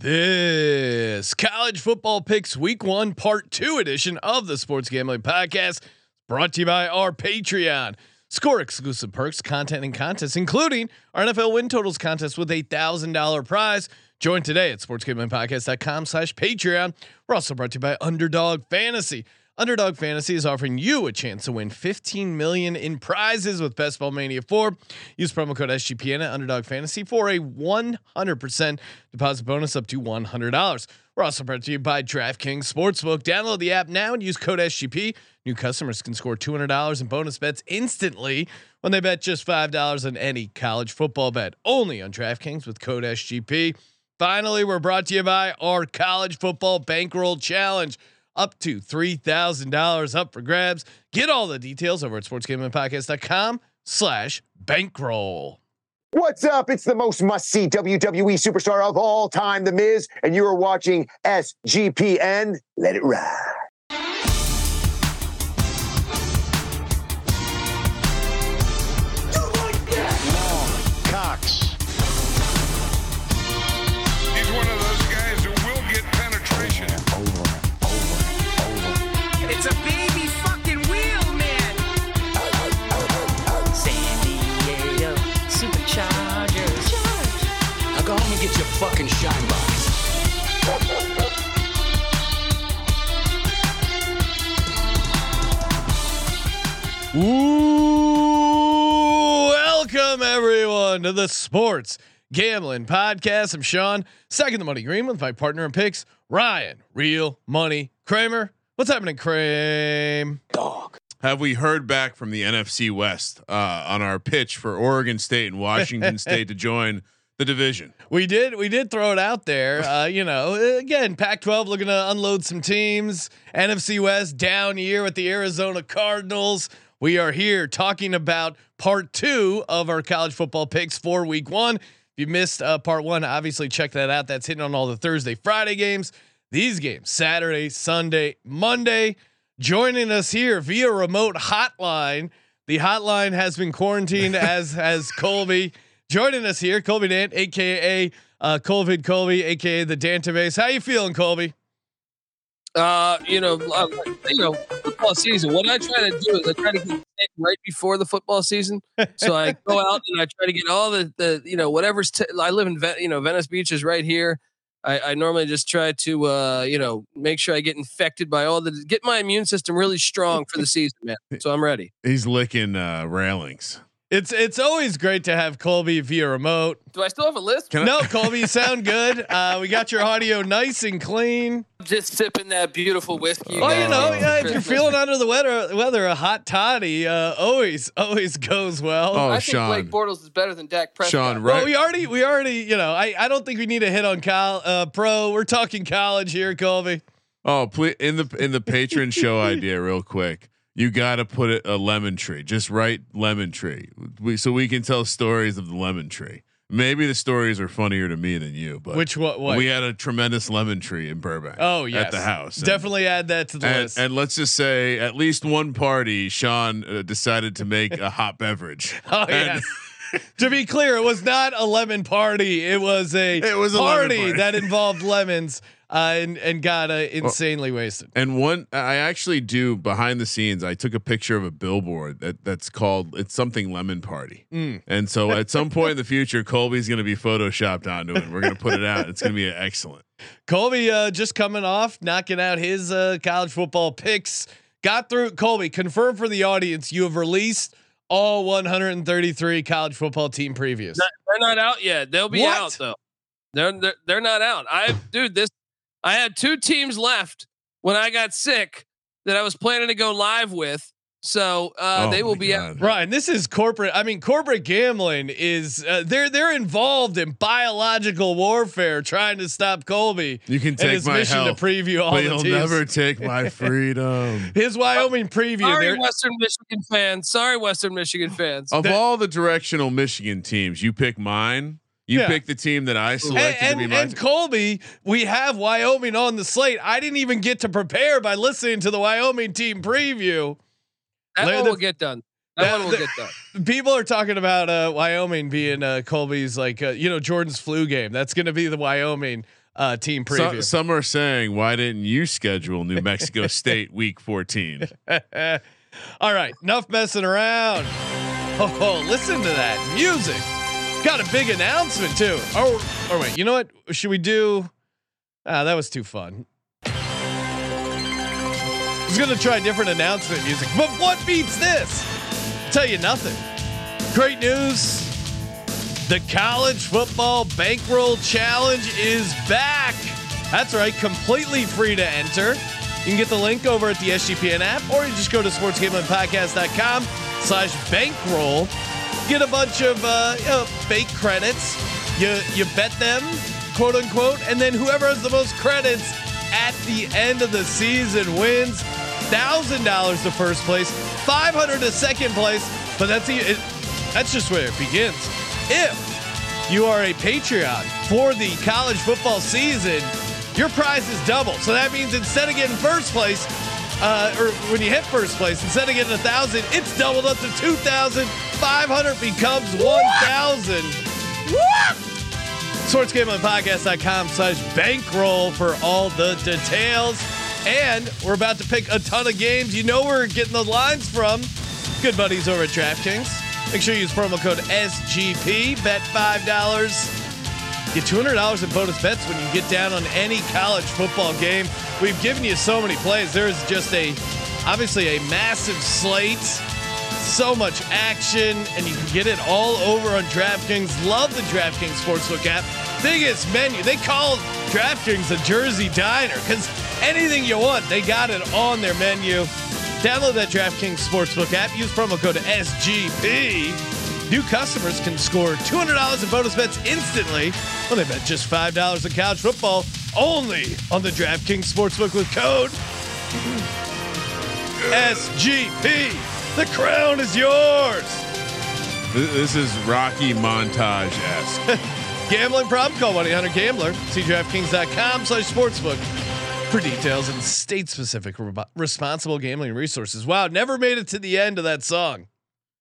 This college football picks week one, part two edition of the Sports Gambling Podcast, brought to you by our Patreon. Score exclusive perks, content, and contests, including our NFL win totals contest with a thousand dollar prize. Join today at sportsgamblingpodcast.com slash Patreon. We're also brought to you by Underdog Fantasy. Underdog Fantasy is offering you a chance to win 15 million in prizes with Best Ball Mania 4. Use promo code SGPN at Underdog Fantasy for a 100% deposit bonus up to $100. We're also brought to you by DraftKings Sportsbook. Download the app now and use code SGP. New customers can score $200 in bonus bets instantly when they bet just $5 on any college football bet. Only on DraftKings with code SGP. Finally, we're brought to you by our College Football Bankroll Challenge up to $3,000 up for grabs. Get all the details over at sportsgamblingpodcast.com slash bankroll. What's up? It's the most must see WWE superstar of all time, The Miz, and you are watching SGPN. Let it ride. Fucking shine box. Ooh, welcome everyone to the Sports Gambling Podcast. I'm Sean, second the money green with my partner in picks, Ryan, real money Kramer. What's happening, Kramer? Have we heard back from the NFC West uh, on our pitch for Oregon State and Washington State to join the division? We did. We did throw it out there. Uh, you know, again, Pac-12 looking to unload some teams. NFC West down year with the Arizona Cardinals. We are here talking about part two of our college football picks for Week One. If you missed uh, part one, obviously check that out. That's hitting on all the Thursday, Friday games. These games Saturday, Sunday, Monday. Joining us here via remote hotline. The hotline has been quarantined as has Colby. Joining us here, Colby Dant, aka uh, Colvid Colby, aka the Dantabase. How you feeling, Colby? Uh, you know, uh, you know, football season. What I try to do is I try to get sick right before the football season. So I go out and I try to get all the the you know whatever's. T- I live in Ven- you know Venice Beach is right here. I, I normally just try to uh you know make sure I get infected by all the get my immune system really strong for the season, man. So I'm ready. He's licking uh, railings. It's it's always great to have Colby via remote. Do I still have a list? Can I- No, Colby, you sound good. Uh, we got your audio nice and clean. just sipping that beautiful whiskey. Oh, you know, yeah, for if you're feeling under the weather, weather a hot toddy uh, always always goes well. Oh, I think Sean. Blake Bortles is better than Dak Prescott. Sean, Well, right? we already, we already, you know, I, I don't think we need to hit on Kyle, uh, pro. We're talking college here, Colby. oh, please in the in the Patreon show idea, real quick. You got to put it a lemon tree. Just write lemon tree, we, so we can tell stories of the lemon tree. Maybe the stories are funnier to me than you, but Which what? What? we had a tremendous lemon tree in Burbank. oh yes, at the house. And- Definitely add that to the And, list. and let's just say, at least one party, Sean uh, decided to make a hot beverage. oh and- yes. to be clear, it was not a lemon party. It was a It was a party. that involved lemons uh, and and got uh, insanely wasted. And one, I actually do behind the scenes. I took a picture of a billboard that that's called it's something lemon party. Mm. And so at some point in the future, Colby's going to be photoshopped onto it. We're going to put it out. It's going to be excellent. Colby uh, just coming off knocking out his uh, college football picks. Got through Colby. Confirm for the audience you have released all 133 college football team previews. They're not out yet. They'll be What? out though. They're, they're they're not out. I dude, this I had two teams left when I got sick that I was planning to go live with. So uh, Oh they will be out. God. Ryan, this is corporate. I mean, corporate gambling is uh, they're they're involved in biological warfare, trying to stop Colby You can take his my mission health, to preview all but the you'll teams. never take my freedom. his Wyoming preview. Sorry, they're- Western Michigan fans. Sorry, Western Michigan fans. of That- all the directional Michigan teams, you pick mine. You Yeah. pick the team that I and, selected to and, be my. and Colby, we have Wyoming on the slate. I didn't even get to prepare by listening to the Wyoming team preview. that Larry, one the- will get done. That, that- one will the- get done. People are talking about uh, Wyoming being uh, Colby's like uh, you know Jordan's flu game. That's going to be the Wyoming uh, team So- preview. some are saying, why didn't you schedule New Mexico State Week 14? All right, enough messing around. Oh, listen to that music. Got a big announcement too. Oh, or wait, you know what? Should we do? Ah, that was too fun. I was gonna try different announcement music, but what beats this? Tell you nothing. Great news. The college football bankroll challenge is back. That's right, completely free to enter. You can get the link over at the SGPN app, or you just go to sportsgamblingpodcast.com slash bankroll. Get a bunch of uh, you know, fake credits. You you bet them, quote unquote, and then whoever has the most credits at the end of the season wins. Thousand dollars to first place, five hundred to second place. But that's the it, that's just where it begins. If you are a Patreon for the college football season, your prize is double. So that means instead of getting first place, uh, or when you hit first place, instead of getting a thousand, it's doubled up to two thousand. Five hundred becomes one thousand. SportsGamblingPodcast.com slash bankroll for all the details. And we're about to pick a ton of games. You know where we're getting the lines from good buddies over at DraftKings. Make sure you use promo code SGP. Bet five dollars. Get two hundred dollars in bonus bets when you get down on any college football game. We've given you so many plays. There is just a obviously a massive slate, so much action, and you can get it all over on DraftKings. Love the DraftKings Sportsbook app. Biggest menu. They call DraftKings a Jersey diner because anything you want, they got it on their menu. Download that DraftKings Sportsbook app. Use promo code SGP. New customers can score $200 in bonus bets instantly when they bet just $5 in college football only on the DraftKings Sportsbook with code SGP. The crown is yours. This is Rocky montage esque. Gambling problem? Call 1-800-GAMBLER. See DraftKings.com slash sportsbook for details and state-specific re- responsible gambling resources. Wow, never made it to the end of that song.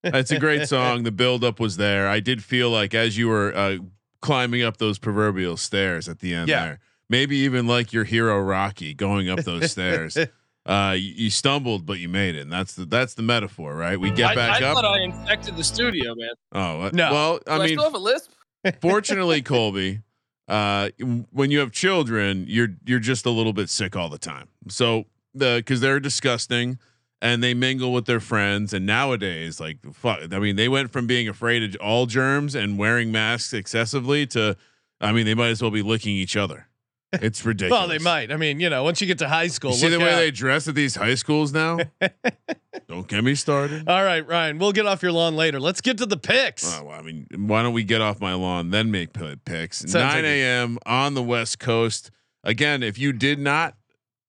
It's a great song. The buildup was there. I did feel like as you were uh, climbing up those proverbial stairs at the end Yeah. there, maybe even like your hero Rocky going up those stairs. Uh, you, you stumbled, but you made it. And that's the that's the metaphor, right? We get I, back I up. thought I infected the studio, man. oh uh, No. well, Do I I, mean, still have a lisp? fortunately, Colby, uh, when you have children, you're you're just a little bit sick all the time. So the because they're disgusting and they mingle with their friends. And nowadays, like fuck, I mean, they went from being afraid of all germs and wearing masks excessively to, I mean, they might as well be licking each other. It's ridiculous. Well, they might. I mean, you know, once you get to high school, You see the way out. they dress at these high schools now? Don't get me started. All right, Ryan, we'll get off your lawn later. Let's get to the picks. Oh, well, I mean, why don't we get off my lawn then make picks? Sounds 9 like a.m. on the West Coast. Again, if you did not,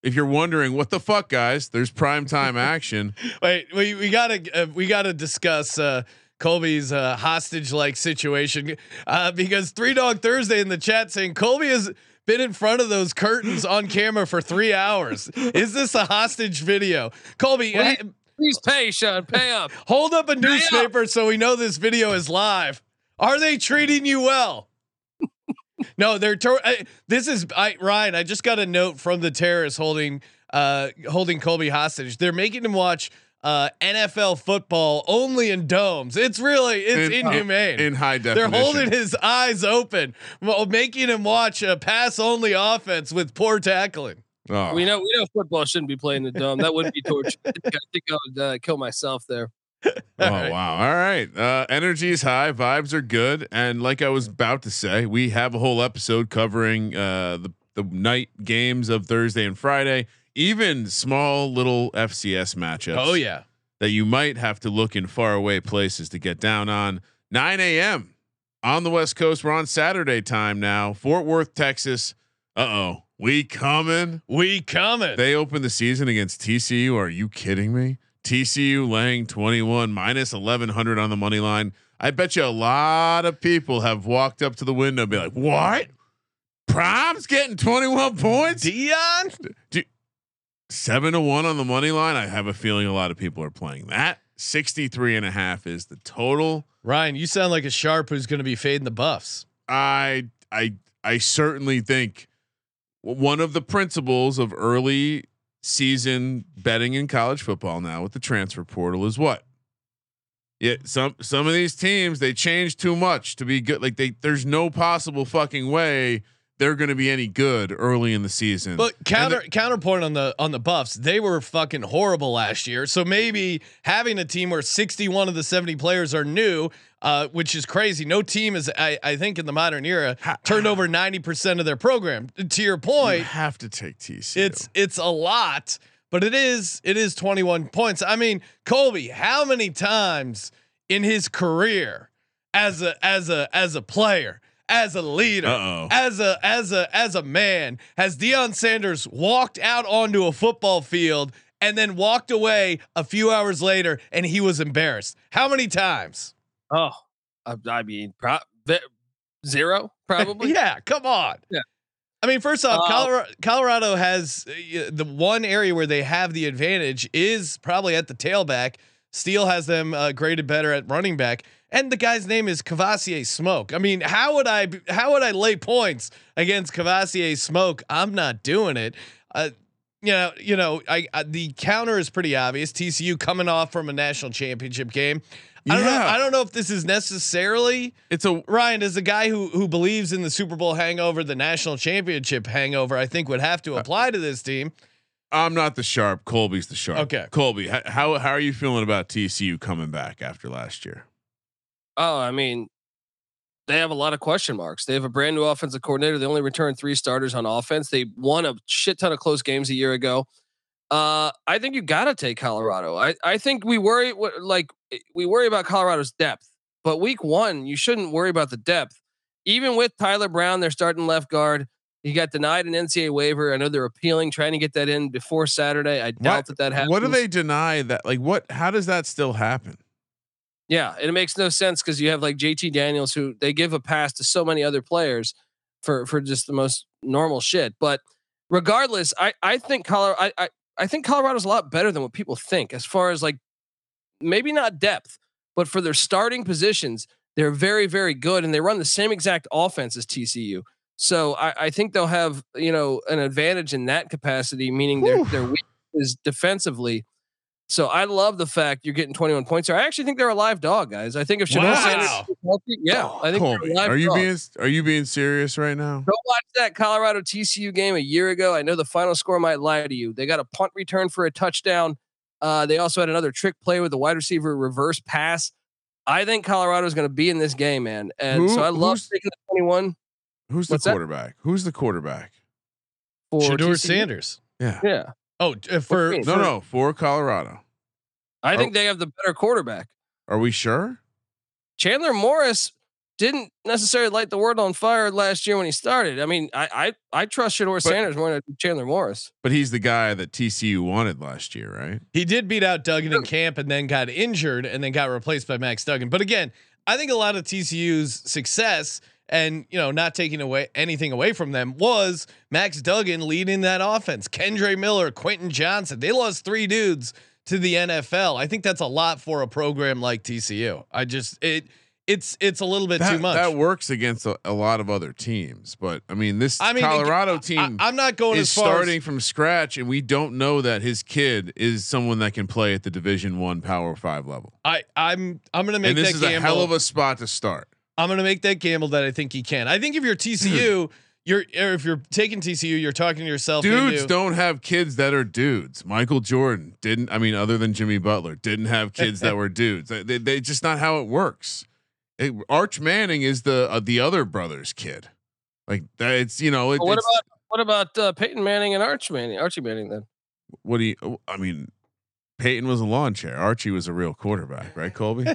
if you're wondering what the fuck, guys, there's prime time action. Wait, we we gotta uh, we gotta discuss uh, Colby's uh, hostage like situation uh, because Three Dog Thursday in the chat saying Colby has been in front of those curtains on camera for three hours. Is this a hostage video? Colby, Please- Please pay, Sean. Pay up. hold up a newspaper so we know this video is live. Are they treating you well? No, they're. Tor- I, this is I, Ryan. I just got a note from the terrorists holding uh holding Colby hostage. They're making him watch uh NFL football only in domes. It's really it's In- inhumane. in high definition, They're holding his eyes open, while making him watch a pass only offense with poor tackling. Oh, We know we know football shouldn't be playing the dome. That wouldn't be torture. I think I, think I would uh, kill myself there. Oh wow. All right. Uh, energy is high, vibes are good. And like I was about to say, we have a whole episode covering uh, the, the night games of Thursday and Friday, even small little FCS matchups. Oh yeah. that you might have to look in far away places to get down on 9 a.m. on the West Coast. We're on Saturday time now. Fort Worth, Texas. Uh oh, we coming. We coming. They open the season against TCU. Are you kidding me? TCU laying 21 minus 1100 on the money line. I bet you a lot of people have walked up to the window and be like, "What? Prime's getting 21 points? Deion. seven to one on the money line. I have a feeling a lot of people are playing that. 63 and a half is the total. Ryan, you sound like a sharp who's going to be fading the buffs. I, I, I certainly think one of the principles of early season betting in college football now with the transfer portal is what? Yeah, some some of these teams they change too much to be good. Like they, there's no possible fucking way they're going to be any good early in the season. But counter the- counterpoint on the on the Buffs, they were fucking horrible last year. So maybe having a team where 61 of the 70 players are new, uh, which is crazy. No team is, I, I think, in the modern era, turned over 90 percent of their program. To your you point, have to take TCU. it's it's a lot, but it is it is 21 points. I mean, Colby, how many times in his career as a as a as a player, as a leader, Uh-oh. as a as a as a man, has Deion Sanders walked out onto a football field and then walked away a few hours later and he was embarrassed? How many times? Oh, I, I mean, pro- zero probably. yeah, come on. Yeah. I mean, first off, Uh, Colorado, Colorado has uh, the one area where they have the advantage is probably at the tailback. Steele has them uh, graded better at running back, and the guy's name is Kavosiey Smoke. I mean, how would I how would I lay points against Kavosiey Smoke? I'm not doing it. Uh, you know, you know, I, I the counter is pretty obvious. TCU coming off from a national championship game. I don't know. Yeah. I don't know if this is necessarily it's a Ryan, as a guy who who believes in the Super Bowl hangover, the national championship hangover, I think would have to Uh, apply to this team. I'm not the sharp. Colby's the sharp. Okay. Colby, how how are you feeling about TCU coming back after last year? Oh, I mean, they have a lot of question marks. They have a brand new offensive coordinator. They only returned three starters on offense. They won a shit ton of close games a year ago. Uh, I think you got to take Colorado. I, I think we worry like eh, we worry about Colorado's depth, but week one you shouldn't worry about the depth. Even with Tyler Brown, they're starting left guard, he got denied an NCAA waiver. I know they're appealing, trying to get that in before Saturday. I doubt that that happens. What do they deny that? Like what? How does that still happen? Yeah, and it makes no sense because you have like JT Daniels who they give a pass to so many other players for for just the most normal shit. But regardless, I I think Colorado I I, I think Colorado's a lot better than what people think as far as like maybe not depth, but for their starting positions, they're very very good and they run the same exact offense as TCU. So I, I think they'll have you know an advantage in that capacity, meaning their their weak is defensively. So I love the fact you're getting 21 points here. I actually think they're a live dog, guys. I think if Shedeur Wow. Sanders healthy, yeah, I think they're live are you dog. being are you being serious right now? Go watch that Colorado TCU game a year ago. I know the final score might lie to you. They got a punt return for a touchdown. Uh, they also had another trick play with the wide receiver reverse pass. I think Colorado is going to be in this game, man. And Who- so I love who's- taking the 21 Who's the What's that? quarterback? Who's the quarterback? for Shedeur TCU. Sanders. Yeah. Yeah. Oh, uh, for. No, for- no, for Colorado. I Oh. think they have the better quarterback. Are we sure? Chandler Morris didn't necessarily light the world on fire last year when he started. I mean, I I, I trust Shedeur Sanders more than Chandler Morris. But he's the guy that TCU wanted last year, right? He did beat out Duggan in camp and then got injured and then got replaced by Max Duggan. But again, I think a lot of TCU's success and you know not taking away anything away from them was Max Duggan leading that offense. Kendre Miller, Quentin Johnston, they lost three dudes to the NFL. I think that's a lot for a program like TCU. I just it it's it's a little bit That, too much. that works against a, a lot of other teams, but I mean, this I mean, Colorado I, team am not going is as far starting as, from scratch, and we don't know that his kid is someone that can play at the Division One Power Five level. I I'm I'm going to make And this that is gamble. a hell of a spot to start. I'm gonna make that gamble that I think he can. I think if you're TCU, you're or if you're taking TCU, you're talking to yourself. Dudes into, don't have kids that are dudes. Michael Jordan didn't. I mean, other than Jimmy Butler, didn't have kids that were dudes. They, they, they just not how it works. It, Arch Manning is the uh, the other brother's kid. Like that. It's you know. It, what it's, about what about uh, Peyton Manning and Arch Manning? Archie Manning then. what do you? I mean, Peyton was a lawn chair. Archie was a real quarterback, right, Colby?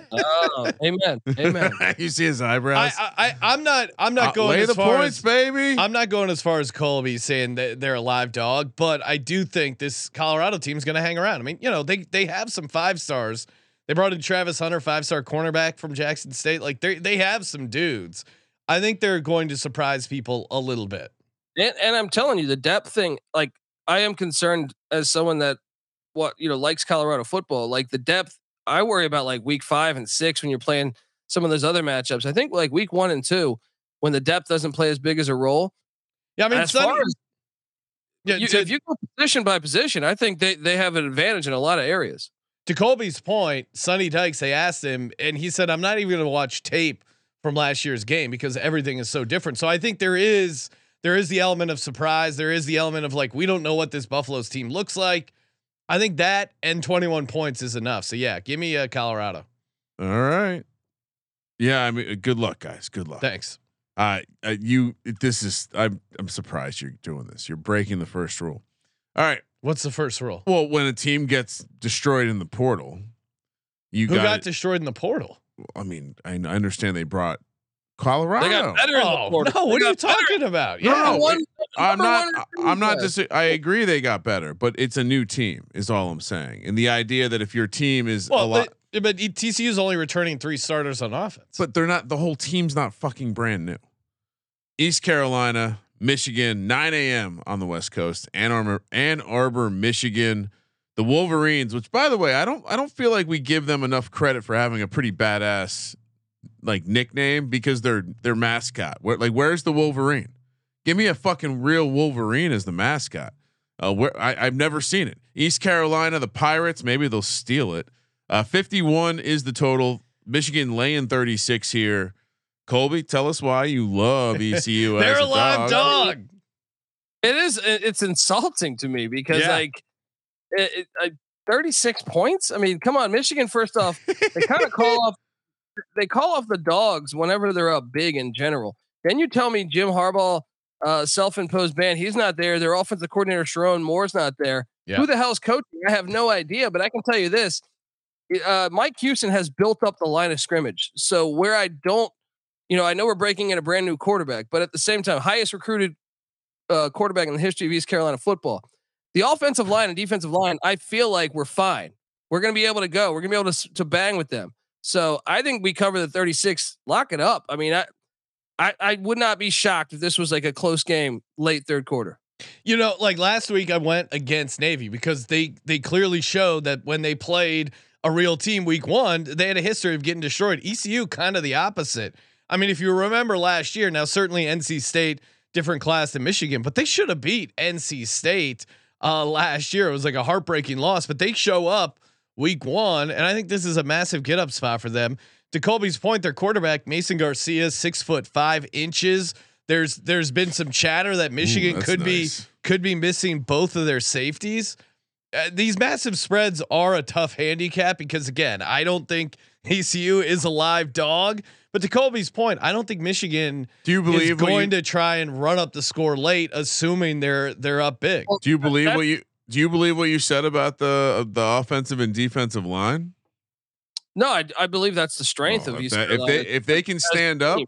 Oh, amen, amen. you see his eyebrows. I, I I'm not I'm not Uh, going lay as the far points, as baby. I'm not going as far as Colby saying that they're a live dog, but I do think this Colorado team's going to hang around. I mean, you know, they they have some five stars. They brought in Travis Hunter, five star cornerback from Jackson State. Like they they have some dudes. I think they're going to surprise people a little bit. And, and I'm telling you, the depth thing, like I am concerned as someone that what you know likes Colorado football. Like the depth, I worry about like week five and six when you're playing some of those other matchups. I think like week one and two, when the depth doesn't play as big as a role. Yeah, I mean, as Sonny, far as Yeah, You, to, if you go position by position, I think they they have an advantage in a lot of areas. to Colby's point, Sonny Dykes, they asked him, and he said, "I'm not even going to watch tape from last year's game because everything is so different." So I think there is there is the element of surprise. There is the element of like we don't know what this Buffalo's team looks like. I think that and 21 points is enough. So yeah, give me uh, Colorado. All right. Yeah, I mean, uh, good luck, guys. Good luck. Thanks. Uh, uh, you. This is. I'm. I'm surprised you're doing this. You're breaking the first rule. All right. What's the first rule? Well, when a team gets destroyed in the portal, you Who got. got destroyed in the portal? I mean, I, I understand they brought Colorado. They got better in the Oh portal. no! What They are you got better. talking about? No, Yeah, no, One- I'm not. one I'm not. defense. Dis- I agree they got better, but it's a new team. Is all I'm saying. And the idea that if your team is a lot, but, but TCU is only returning three starters on offense. but they're not. The whole team's not fucking brand new. East Carolina, Michigan, 9 a.m. on the West Coast. Ann Arbor, Ann Arbor, Michigan. The Wolverines, which by the way, I don't. I don't feel like we give them enough credit for having a pretty badass like nickname because they're their mascot. Where like where's the Wolverine? Give me a fucking real Wolverine as the mascot. Uh, where I, I've never seen it. East Carolina, the Pirates, maybe they'll steal it. Uh, 51 is the total. Michigan laying 36 here. Colby, tell us why you love ECU. They're as a live dog. It is. It's insulting to me because Yeah. like, it, it, uh, 36 points. I mean, come on, Michigan. First off, they kind of call off. They call off the dogs whenever they're up big in general. Then you tell me Jim Harbaugh, uh, self-imposed ban. He's not there. Their offensive coordinator Sherrone Moore's not there. Yeah. Who the hell's coaching? I have no idea. But I can tell you this: uh, Mike Houston has built up the line of scrimmage. So where I don't, you know, I know we're breaking in a brand new quarterback, but at the same time, highest recruited uh, quarterback in the history of East Carolina football. The offensive line and defensive line, I feel like we're fine. We're going to be able to go. We're going to be able to to bang with them. So I think we cover the 36. Lock it up. I mean, I, I I would not be shocked if this was like a close game late third quarter. You know, like last week I went against Navy because they they clearly showed that when they played a real team week one, they had a history of getting destroyed. ECU kind of the opposite. I mean, if you remember last year, now certainly NC State different class than Michigan, but they should have beat NC State uh, last year. It was like a heartbreaking loss, but they show up week one, and I think this is a massive get up spot for them. To Colby's point, their quarterback Mason Garcia, six foot five inches. There's there's been some chatter that Michigan that's could nice. be could be missing both of their safeties. Uh, these massive spreads are a tough handicap because again, I don't think ECU is a live dog. But to Colby's point, I don't think Michigan Do you is believe what going you, to try and run up the score late, assuming they're they're up big. do you believe what you do you believe what you said about the the offensive and defensive line? No, I, I believe that's the strength Well, of if, that- if they if they can stand up,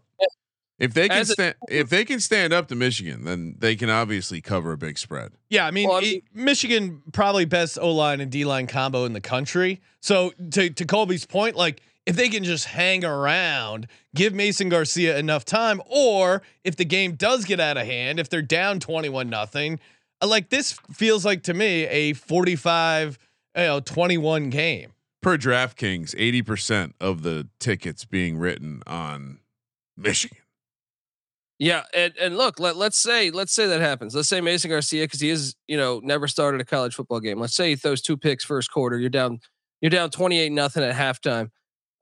if they can stand if they can stand up to Michigan, then they can obviously cover a big spread. Yeah, I mean, Well, I it- Michigan probably best O line and D line combo in the country. So to to Colby's point, like if they can just hang around, give Mason Garcia enough time, or if the game does get out of hand, if they're down twenty one nothing, uh, like this feels like to me a forty five, you know, twenty one game. Per DraftKings, eighty percent of the tickets being written on Michigan. Yeah, and and look, let let's say let's say that happens. Let's say Mason Garcia, because he is you know never started a college football game. Let's say he throws two picks first quarter. You're down, you're down twenty eight nothing at halftime.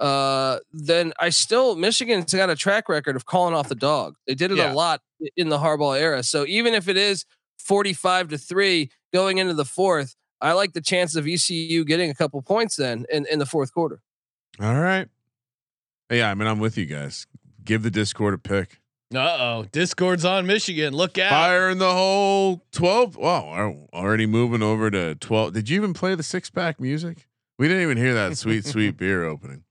Uh, then I still Michigan's got a track record of calling off the dog. They did it Yeah. a lot in the Harbaugh era. So even if it is forty five to three going into the fourth, I like the chance of ECU getting a couple points then in in the fourth quarter. All right. Yeah, I mean, I'm with you guys. Give the Discord a pick. Uh oh, Discord's on Michigan. Look out! Fire in the hole. Twelve. Wow, are already moving over to twelve. Did you even play the six pack music? We didn't even hear that sweet, sweet beer opening.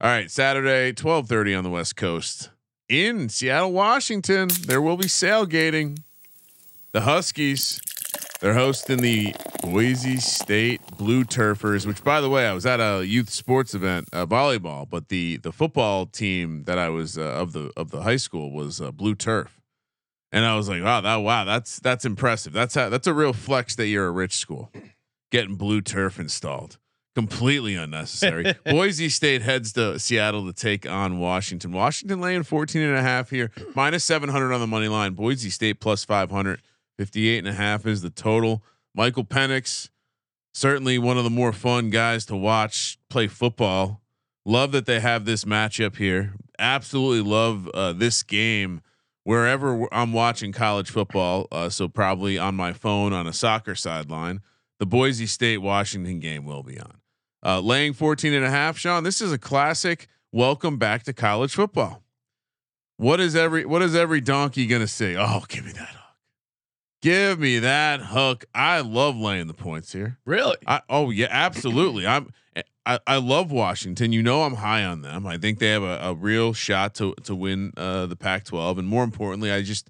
All right, Saturday, twelve thirty on the West Coast in Seattle, Washington. There will be sailgating. The Huskies. They're hosting the Boise State Blue Turfers, which, by the way, I was at a youth sports event, uh, volleyball, but the the football team that I was uh, of the of the high school was uh, Blue Turf, and I was like, wow, that wow, that's that's impressive. That's how, that's a real flex that you're a rich school, getting Blue Turf installed. Completely unnecessary. Boise State heads to Seattle to take on Washington. Washington laying 14 and a half here, minus 700 on the money line. Boise State plus 500. 58 and a half is the total. Michael Penix, certainly one of the more fun guys to watch play football. Love that they have this matchup here. Absolutely love uh, this game wherever I'm watching college football. Uh, so probably on my phone on a soccer sideline, the Boise State Washington game will be on. Uh, laying 14 and a half, Sean. This is a classic. Welcome back to college football. What is every what is every donkey gonna say? Oh, give me that. Give me that hook. I love laying the points here. Really? I, oh yeah, absolutely. I'm. I, I love Washington. You know I'm high on them. I think they have a, a real shot to to win uh, the Pac-12, and more importantly, I just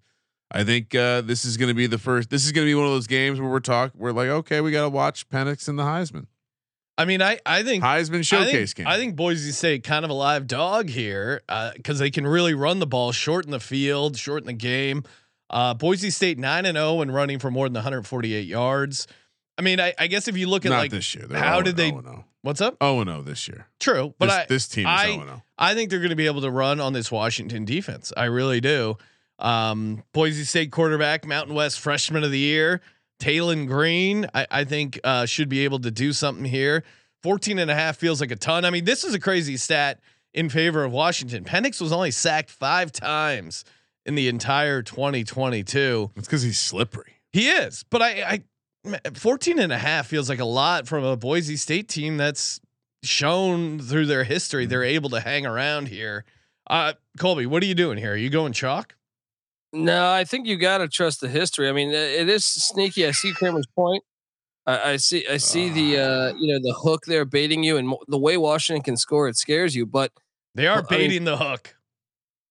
I think uh, this is going to be the first. This is going to be one of those games where we're talk. We're like, okay, we got to watch Penix and the Heisman. I mean, I I think Heisman I showcase think, game. I think Boise State kind of a live dog here because they can really run the ball, shorten the field, shorten the game. Uh, Boise State nine and zero and running for more than 148 yards. I mean, I, I guess if you look at Not like this year. They're how 0 did they? 0 What's up? Oh no, this year. True, but this, I this team is I- 0 0. I think they're going to be able to run on this Washington defense. I really do. Um, Boise State quarterback, Mountain West freshman of the year, Taylen Green, I, I think uh, should be able to do something here. 14 and a half feels like a ton. I mean, this is a crazy stat in favor of Washington. Penix was only sacked five times in the entire 2022. It's because he's slippery. He is, but I, I 14 and a half feels like a lot from a Boise State team that's shown through their history they're able to hang around here. Uh, Colby, what are you doing here? Are you going chalk? No, I think you got to trust the history. I mean, uh, it is sneaky. I see Kramer's point. I, I see. I see the uh, you know the hook there baiting you, and the way Washington can score, it scares you. But They are Well, I mean- baiting the hook.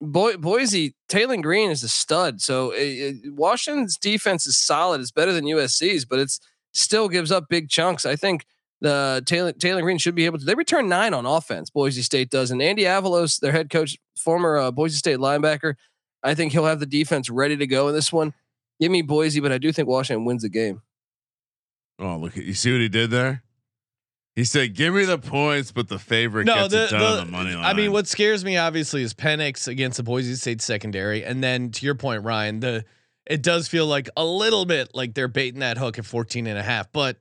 Boy, Boise, Taylen Green is a stud. So uh, uh, Washington's defense is solid. It's better than USC's, but it's still gives up big chunks. I think the Taylen Taylen Green should be able to. They return nine on offense. Boise State does, and Andy Avalos, their head coach, former uh, Boise State linebacker, I think he'll have the defense ready to go in this one. Give me Boise, but I do think Washington wins the game. Oh, look at you! See what he did there? He said, "Give me the points, but the favorite No, gets the, it done the, on the money line." I mean, what scares me obviously is Penix against the Boise State secondary, and then to your point, Ryan, the it does feel like a little bit like they're baiting that hook at 14 and a half, but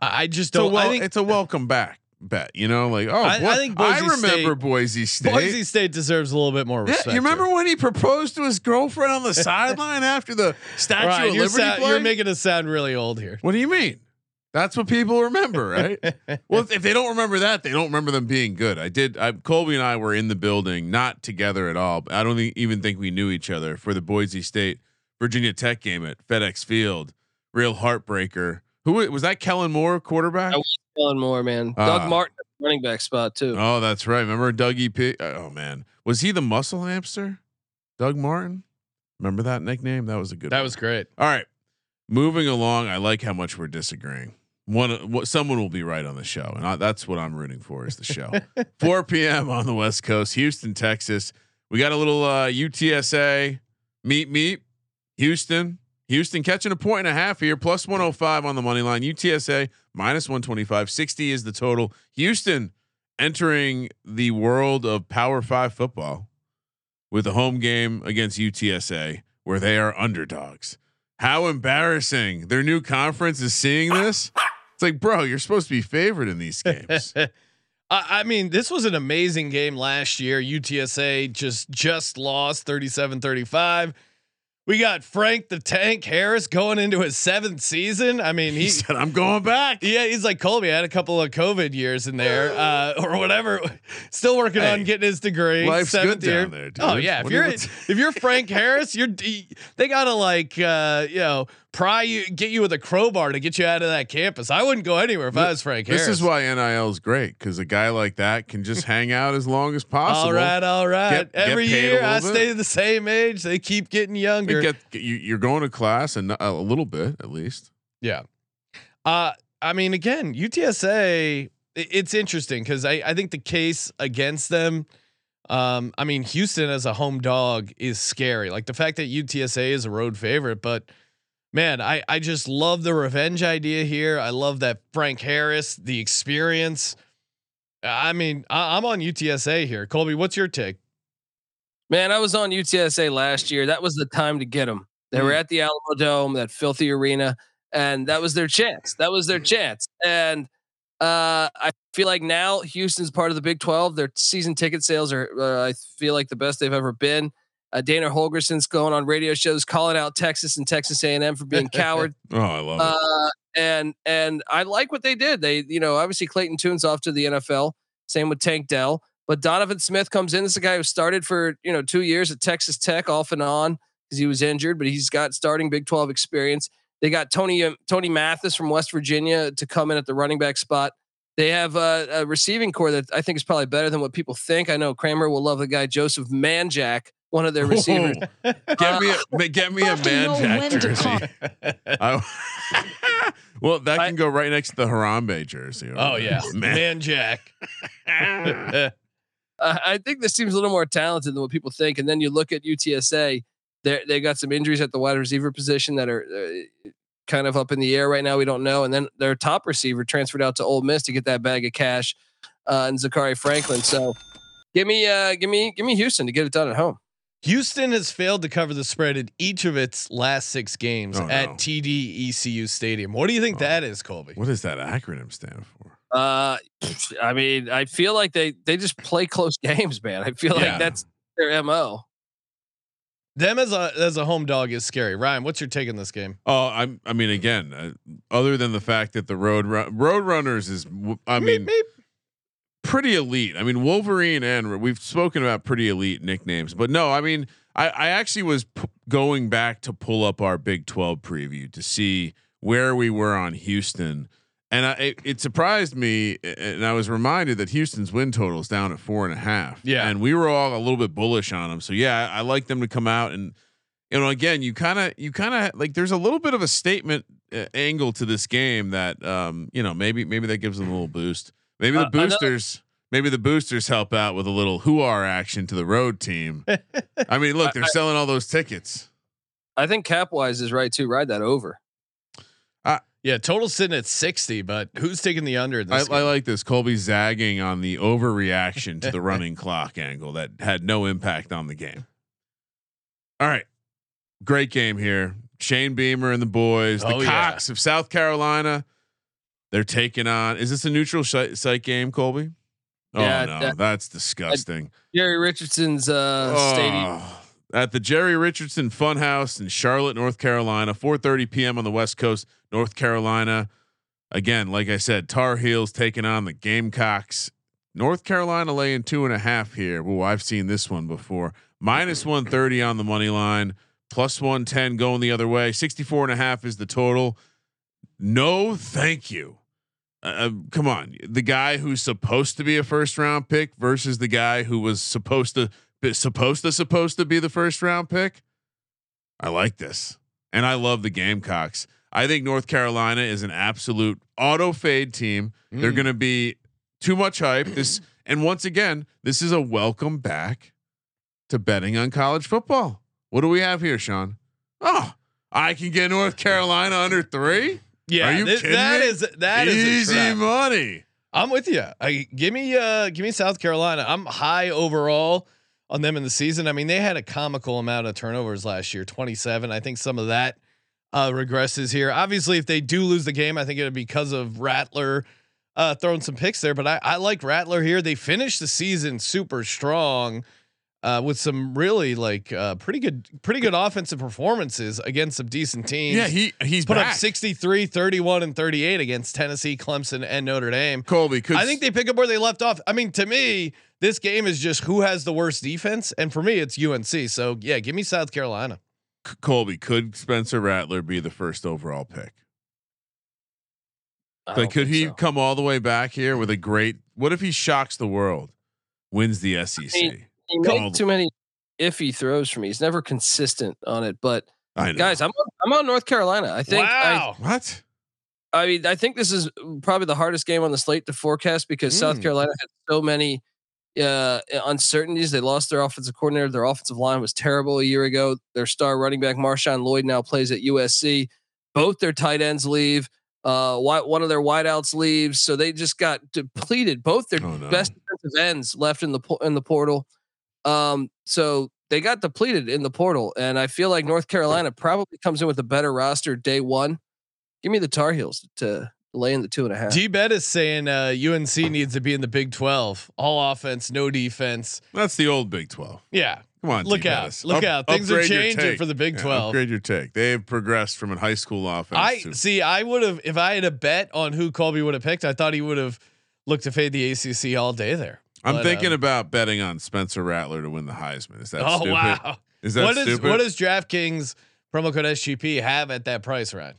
I just it's a, don't. wel- I think it's a welcome back bet. You know, like oh, I- I think Boise I remember State- Boise State. Boise State deserves a little bit more Yeah, you remember here. when he proposed to his girlfriend on the sideline after the Statue of Liberty sa- play? you're making us sound really old here. what do you mean? That's what people remember, right? well, if they don't remember that, they don't remember them being good. I did. I, Colby and I were in the building, not together at all. I don't think, even think we knew each other for the Boise State Virginia Tech game at FedEx Field. Real heartbreaker. Who was that? Kellen Moore, quarterback. I was Kellen Moore, man. Ah. Doug Martin, running back spot too. Oh, that's right. Remember Dougie P? Oh man, was he the muscle hamster? Doug Martin. Remember that nickname? That was a good. that one. was great. All right, moving along. I like how much we're disagreeing. One, what someone will be right on the show, and I, that's what I'm rooting for is the show. 4 p.m. on the West Coast, Houston, Texas. We got a little uh, UTSA meet meet. Houston, Houston catching a point and a half here, plus 105 on the money line. UTSA minus 125. 60 is the total. Houston entering the world of Power Five football with a home game against UTSA where they are underdogs. How embarrassing! Their new conference is seeing this. It's like, bro, you're supposed to be favored in these games. I, I mean, this was an amazing game last year. UTSA just just lost 37-35. We got Frank the Tank Harris going into his seventh season. I mean, he he said, "I'm going back." yeah, he's like Colby. I had a couple of COVID years in there, uh, or whatever. Still working Hey, on getting his degree. life's seventh good year. down there, dude. Oh yeah, if What you're if you're Frank Harris, you're they gotta like uh, you know pry you, get you with a crowbar to get you out of that campus. I wouldn't go anywhere if I was Frank This Harris. is why NIL is great because a guy like that can just hang out as long as possible. All right, all right. Get- get Every a year I bit. stay the same age. They keep getting You younger. get, you, you're going to class and a little bit at least. Yeah. Uh, I mean, again, UTSA, it's interesting because I, I think the case against them, um, I mean, Houston as a home dog is scary. Like the fact that UTSA is a road favorite, but man, I, I just love the revenge idea here. I love that Frank Harris, the experience. I mean, I, I'm on UTSA here. Colby, what's your take? Man, I was on UTSA last year. That was the time to get them. They were Mm. at the Alamodome, that filthy arena, and that was their chance. That was their chance. And uh, I feel like now Houston's part of the Big 12. Their season ticket sales are, uh, I feel like, the best they've ever been. Uh, Dana Holgorsen's going on radio shows calling out Texas and Texas A&M for being coward. Oh, I love it. Uh, and and I like what they did. They, you know, obviously Clayton Tune's off to the NFL. Same with Tank Dell. But Donovan Smith comes in. This is a guy who started for you know two years at Texas Tech, off and on because he was injured, but he's got starting Big Twelve experience. They got Tony um, Tony Mathis from West Virginia to come in at the running back spot. They have a, a receiving core that I think is probably better than what people think. I know Kramer will love the guy Joseph Manjack, one of their receivers. get me a get me a man jack jersey. I- well, that I- can go right next to the Harambe jersey. over Oh there. yeah, man. man, Jack. uh, I think this team's a little more talented than what people think. And then you look at UTSA, they they got some injuries at the wide receiver position that are uh, kind of up in the air right now. We don't know. And then their top receiver transferred out to Ole Miss to get that bag of cash, uh, and Zakhari Franklin. So give me uh, give me give me Houston to get it done at home. Houston has failed to cover the spread in each of its last six games Oh, at no. TD ECU Stadium. What do you think Oh. that is, Colby? What does that acronym stand for? Uh, I mean, I feel like they they just play close games, man. I feel Yeah. like that's their mo. Them as a as a home dog is scary. Ryan, what's your take on this game? Oh, I'm. I mean, again, uh, other than the fact that the road ru- road runners is, I mean, Meep, meep. Pretty elite. I mean, Wolverine and we've spoken about pretty elite nicknames, but no, I mean, I, I actually was p- going back to pull up our Big Twelve preview to see where we were on Houston, and I, it, it surprised me, and I was reminded that Houston's win total is down at four and a half. Yeah. and we were all a little bit bullish on them. So yeah, I, I like them to come out and. You know, again, you kind of, you kind of like. There's a little bit of a statement uh, angle to this game that, um, you know, maybe, maybe that gives them a little boost. Maybe the Uh, another- boosters, maybe the boosters help out with a little who are action to the road team. I mean, look, they're I- selling all those tickets. I think Capwise is right too. Ride that over. Yeah, total sitting at sixty, but who's taking the under? in I, I like this. Colby zagging on the overreaction to the running clock angle that had no impact on the game. All right, great game here. Shane Beamer and the boys, the Oh, yeah. Cox of South Carolina. They're taking on. Is this a neutral site, game, Colby? Oh Yeah, no, that- that's disgusting. Jerry Richardson's uh, stadium. Oh, at the Jerry Richardson Funhouse in Charlotte, North Carolina, 4:30 p.m. on the West Coast, North Carolina. Again, like I said, Tar Heels taking on the Gamecocks. North Carolina laying two and a half here. Well, I've seen this one before. Minus 130 on the money line, plus 110 going the other way. 64 and a half is the total. No, thank you. Uh, come on, the guy who's supposed to be a first round pick versus the guy who was supposed to be supposed to supposed to be the first round pick. I like this, and I love the Gamecocks. I think North Carolina is an absolute auto fade team. They're Mm. going to be too much hype. This and once again, this is a welcome back to betting on college football. What do we have here, Sean? Oh, I can get North Carolina under three. Yeah, Are you th- kidding that me? is that is a easy trap. money. I'm with you. I give me uh give me South Carolina. I'm high overall on them in the season. I mean, they had a comical amount of turnovers last year, 27. I think some of that uh regresses here. Obviously, if they do lose the game, I think it'll be because of Rattler uh throwing some picks there, but I I like Rattler here. They finished the season super strong. Uh, with some really like uh, pretty good, pretty good offensive performances against some decent teams. Yeah, he he's put back. up 63, 31, and 38 against Tennessee, Clemson, and Notre Dame. Colby I think they pick up where they left off. I mean, to me, this game is just who has the worst defense, and for me, it's UNC. So yeah, give me South Carolina. Colby could Spencer Rattler be the first overall pick? I Like, could he so. come all the way back here with a great? What if he shocks the world, wins the SEC? He All made too many iffy throws for me. He's never consistent on it. But I know, guys, I'm on, I'm on North Carolina. I think. I, wow. what? I mean, I think this is probably the hardest game on the slate to forecast because South Mm. Carolina had so many uh, uncertainties. They lost their offensive coordinator. Their offensive line was terrible a year ago. Their star running back Marshawn Lloyd now plays at USC. Both their tight ends leave. Uh, one of their wideouts leaves, so they just got depleted. Both their Oh, no. best defensive ends left in the in the portal. Um, so they got depleted in the portal, and I feel like North Carolina probably comes in with a better roster day one. Give me the Tar Heels to lay in the two and a half. G Bet is saying uh, UNC needs to be in the Big Twelve, all offense, no defense. That's the old Big Twelve. Yeah, Come on, Look T-Bettis. out. Look out. Things are changing for the Big Yeah, 12. upgrade your take. They've progressed from a high school offense. I to, see. I would have if I had a bet on who Colby would have picked. I thought he would have looked to fade the ACC all day there. I'm but, thinking um, about betting on Spencer Rattler to win the Heisman. Is that Oh stupid? wow! Is that What is stupid? what does DraftKings promo code SGP have at that price, Ryan?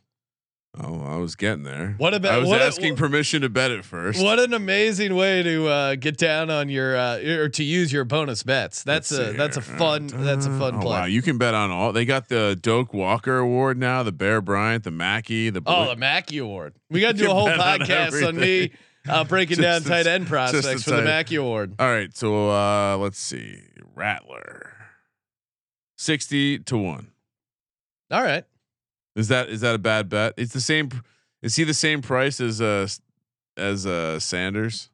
oh, I was getting there. What about- I was what a- asking permission to bet it first. What an amazing way to uh, get down on your uh, or to use your bonus bets. That's Let's a that's a fun that's a fun Oh, play. Wow, you can bet on all. They got the Doak Walker Award now, the Bear Bryant, the Mackey, the Oh, the Mackey Award. We got to do a whole bet on podcast on me uh, breaking down tight end prospects the for the Mackey Award. All right, so uh let's see. Rattler. 60 to 1. All right. Is that is that a bad bet? It's the same is he the same price as uh as uh Sanders?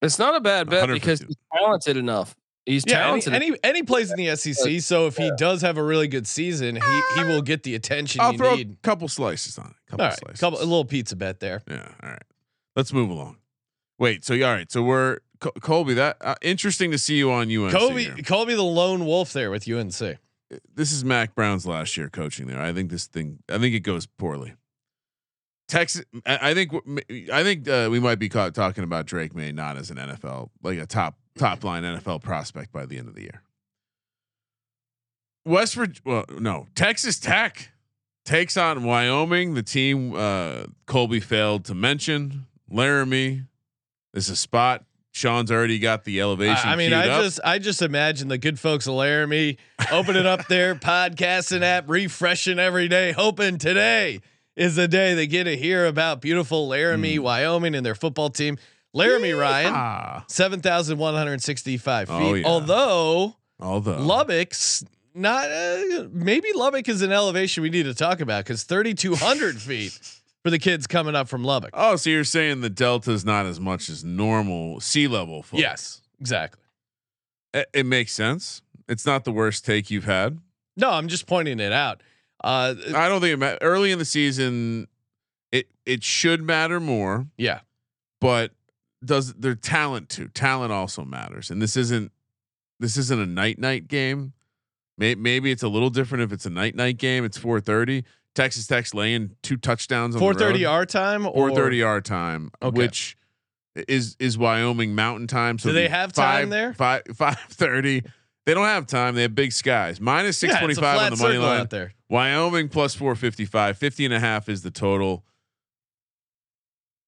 It's not a bad bet because he's talented enough. He's Yeah, and he, talented. and he and he plays in the SEC, so if he does have a really good season, he he will get the attention I'll you throw need. a couple slices on it. Couple All right, slices. couple a little pizza bet there. Yeah, all right. Let's move along. Wait, so all right, so we're Col- Colby. That uh, interesting to see you on UNC. Colby, here. Kobe the lone wolf there with UNC. This is Mack Brown's last year coaching there. I think this thing. I think it goes poorly. Texas. I, I think. I think uh, we might be caught talking about Drake Maye not as an NFL like a top top line NFL prospect by the end of the year. West Virginia. Well, no. Texas Tech takes on Wyoming, the team uh, Colby failed to mention. Laramie is a spot. Sean's already got the elevation. I, I mean, I up. just I just imagine the good folks of Laramie opening up their podcasting app, refreshing every day, hoping today is the day they get to hear about beautiful Laramie, Hmm. Wyoming, and their football team. Laramie, Ryan, seven thousand one hundred sixty-five feet. Oh, yeah. Although although Lubbock's not, uh, maybe Lubbock is an elevation we need to talk about because thirty-two hundred feet for the kids coming up from Lubbock. Oh, so you're saying the delta is not as much as normal sea level? Flow. Yes, exactly. it, it makes sense. It's not the worst take you've had. No, I'm just pointing it out. Uh, I don't think it ma- early in the season. It it should matter more, yeah. but does their talent too? Talent also matters, and this isn't this isn't a night night game. May, maybe it's a little different if it's a night night game. It's 4:30. Texas Tech's laying two touchdowns on Four thirty our time. or- Four thirty our time, Okay. which is is Wyoming Mountain Time. So Do they have time there? Five five thirty. They don't have time. They have big skies. 625 Yeah, six it's twenty a five flat on the money line. out there. Wyoming plus 455. 50 and a half is the total.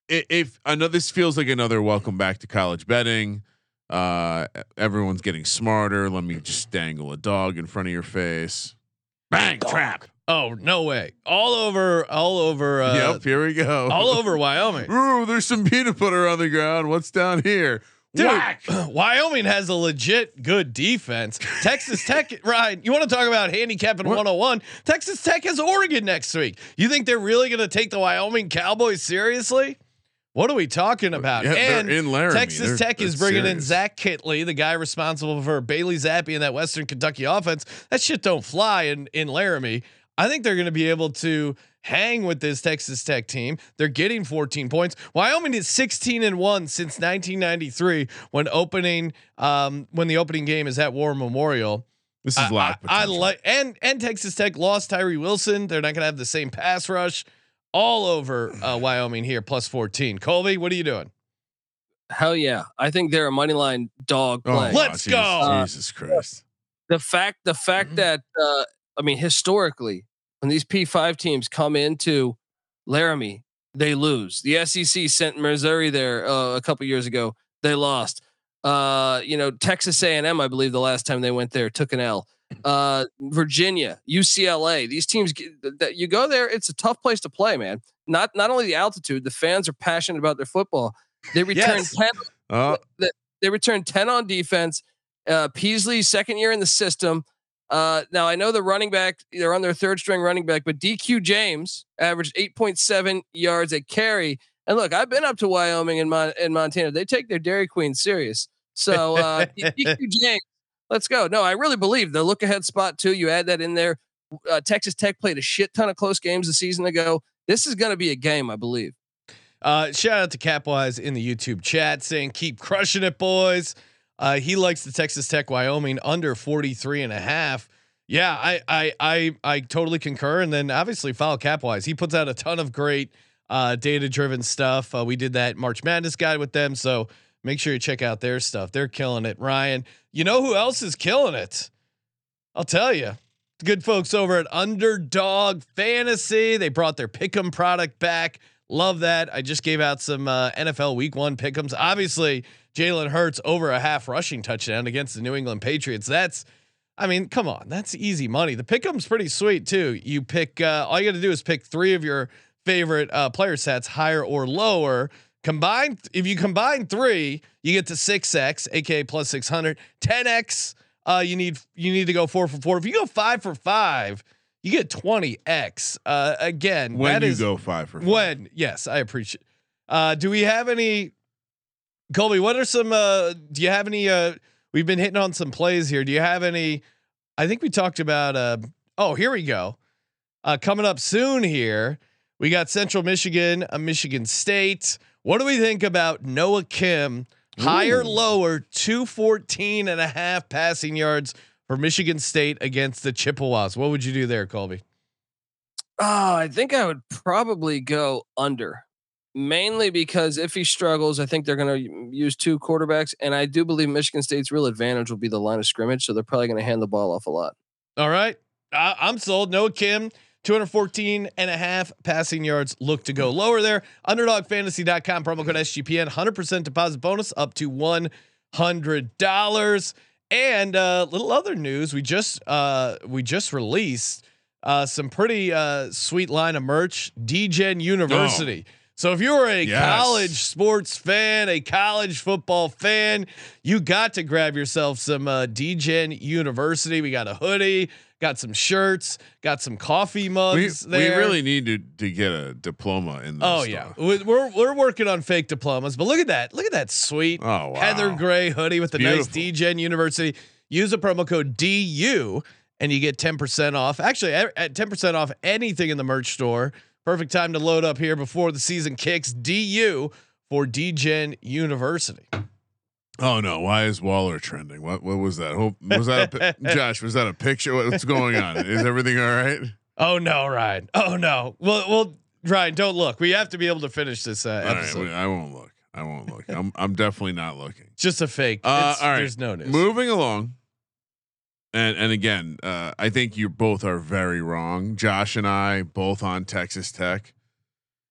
If I know this feels like another welcome back to college betting. Uh, everyone's getting smarter. Let me just dangle a dog in front of your face. Bang trap. Oh no way! All over, all over. Uh, yep, here we go. all over Wyoming. Ooh, there's some peanut butter on the ground. What's down here? Dude, Whack. Wyoming has a legit good defense. Texas Tech, Ryan, you want to talk about handicapping What? 101? Texas Tech has Oregon next week. You think they're really going to take the Wyoming Cowboys seriously? What are we talking about? Yeah, and in Laramie. Texas They're- Tech is they're bringing in. Zach Kittley, the guy responsible for Bailey Zappe and that Western Kentucky offense. That shit don't fly in in Laramie. I think they're going to be able to hang with this Texas Tech team. They're getting 14 points. Wyoming is 16 and one since 1993 when opening um, when the opening game is at War Memorial. This is I. I, I like and and Texas Tech lost Tyree Wilson. They're not going to have the same pass rush. All over uh, Wyoming here, plus 14. Colby, what are you doing? Hell yeah. I think they're a money line dog Oh, play. Let's Jesus- go. Uh, Jesus Christ. the fact the fact Mhm. that uh I mean historically when these P5 teams come into Laramie they lose. The SEC sent Missouri there uh, a couple years ago. They lost. Uh you know Texas A&M I believe the last time they went there took an L. Uh Virginia, UCLA. These teams that you go there it's a tough place to play, man. Not not only the altitude, the fans are passionate about their football. They return Yes. 10 Oh, they returned 10 on defense. Uh, Peasley, second year in the system. Uh, now I know the running back, they're on their third string running back, but DQ James averaged 8.7 yards a carry. And look, I've been up to Wyoming and Mon- Montana. They take their Dairy Queen serious. So uh, DQ James let's go. No, I really believe the look ahead spot too. You add that in there. Uh, Texas Tech played a shit ton of close games a season ago. This is going to be a game, I believe. Uh, shout out to Capwise in the YouTube chat saying, keep crushing it, boys. Uh, he likes the Texas Tech Wyoming under 43 and a half. Yeah, I, I, I, I totally concur. And then obviously follow Capwise. He puts out a ton of great, uh, data driven stuff. Uh, we did that March Madness guide with them. So make sure you check out their stuff. They're killing it. Ryan, you know who else is killing it? I'll tell you. The Good folks over at Underdog Fantasy. They brought their Pick'em product back. Love that. I just gave out some uh, NFL Week One pick'ems. Obviously, Jalen Hurts over a half rushing touchdown against the New England Patriots. That's, I mean, come on, that's easy money. The pick'em's pretty sweet too. You pick, uh, all you got to do is pick three of your favorite uh, player sets, higher or lower. Combine, if you combine three, you get to six X, aka plus six hundred. Ten X, uh, you need you need to go four for four. If you go five for five, you get twenty X. Uh, again, When you is- go five for five. when yes, I appreciate. Uh, do we have any, Colby? What are some? Uh, do you have any? Uh, we've been hitting on some plays here. Do you have any? I think we talked about. Uh, oh, here we go. Uh, coming up soon here, we got Central Michigan, a Michigan State. What do we think about Noah Kim? Higher, Ooh. lower, 214 and a half passing yards for Michigan State against the Chippewas. What would you do there, Colby? Oh, I think I would probably go under, mainly because if he struggles, I think they're going to use two quarterbacks, and I do believe Michigan State's real advantage will be the line of scrimmage, so they're probably going to hand the ball off a lot. All right. I, I'm sold. Noah Kim, 214 and a half passing yards. Look to go lower there. Underdogfantasy.com, promo code SGPN, 100% deposit bonus up to $100. And uh, little other news, we just uh, we just released uh, some pretty uh, sweet line of merch, DGen University. So if you're a Yes. college sports fan, a college football fan, you got to grab yourself some uh, DGen University. We got a hoodie, got some shirts, got some coffee we, mugs we there. really need to to get a diploma in this. Oh yeah, We- we're we're working on fake diplomas, but look at that! Look at that sweet Oh, wow. heather gray hoodie with the nice. DGen University. Use the promo code DU and you get ten percent off. Actually, at ten percent off anything in the merch store. Perfect time to load up here before the season kicks. DU for DGen University. Oh no! Why is Waller trending? What what was that? Hope was that a, Josh? Was that a picture? What's going on? Is everything all right? Oh no, Ryan! Oh no! Well, well, Ryan, don't look. We have to be able to finish this uh, All right, episode. I won't look. I won't look. I'm I'm definitely not looking. Just a fake. Uh, all right. There's no news. Moving along. And and again, uh, I think you both are very wrong. Josh and I both on Texas Tech.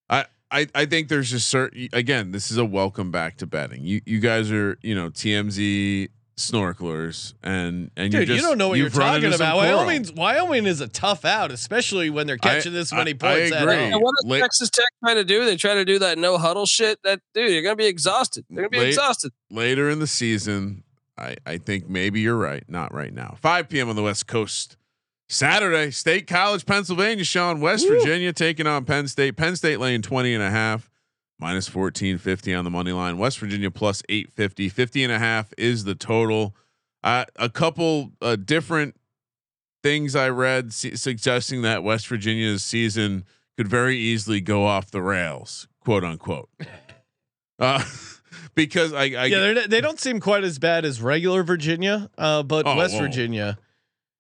I I I think there's just certain again, this is a welcome back to betting. You you guys are, you know, TMZ snorkelers and and Dude, you you don't know what you're talking into some about. coral. Wyoming's Wyoming is a tough out, especially when they're catching this many I- points. I at agree. home. And what does Late- Texas Tech try to do? They try to do that no huddle shit. That dude, you're going to be exhausted. They're going to be Late- exhausted. later in the season. I, I think maybe you're right. Not right now. 5 p.m. on the West Coast. Saturday, State College, Pennsylvania, Sean, West Woo. Virginia taking on Penn State. Penn State laying 20 and a half, minus 1450 on the money line. West Virginia plus 850. 50 and a half is the total. Uh, a couple uh, different things I read su- suggesting that West Virginia's season could very easily go off the rails, quote unquote. Uh, because I, I yeah, they don't seem quite as bad as regular Virginia, uh, but Oh, West whoa. Virginia.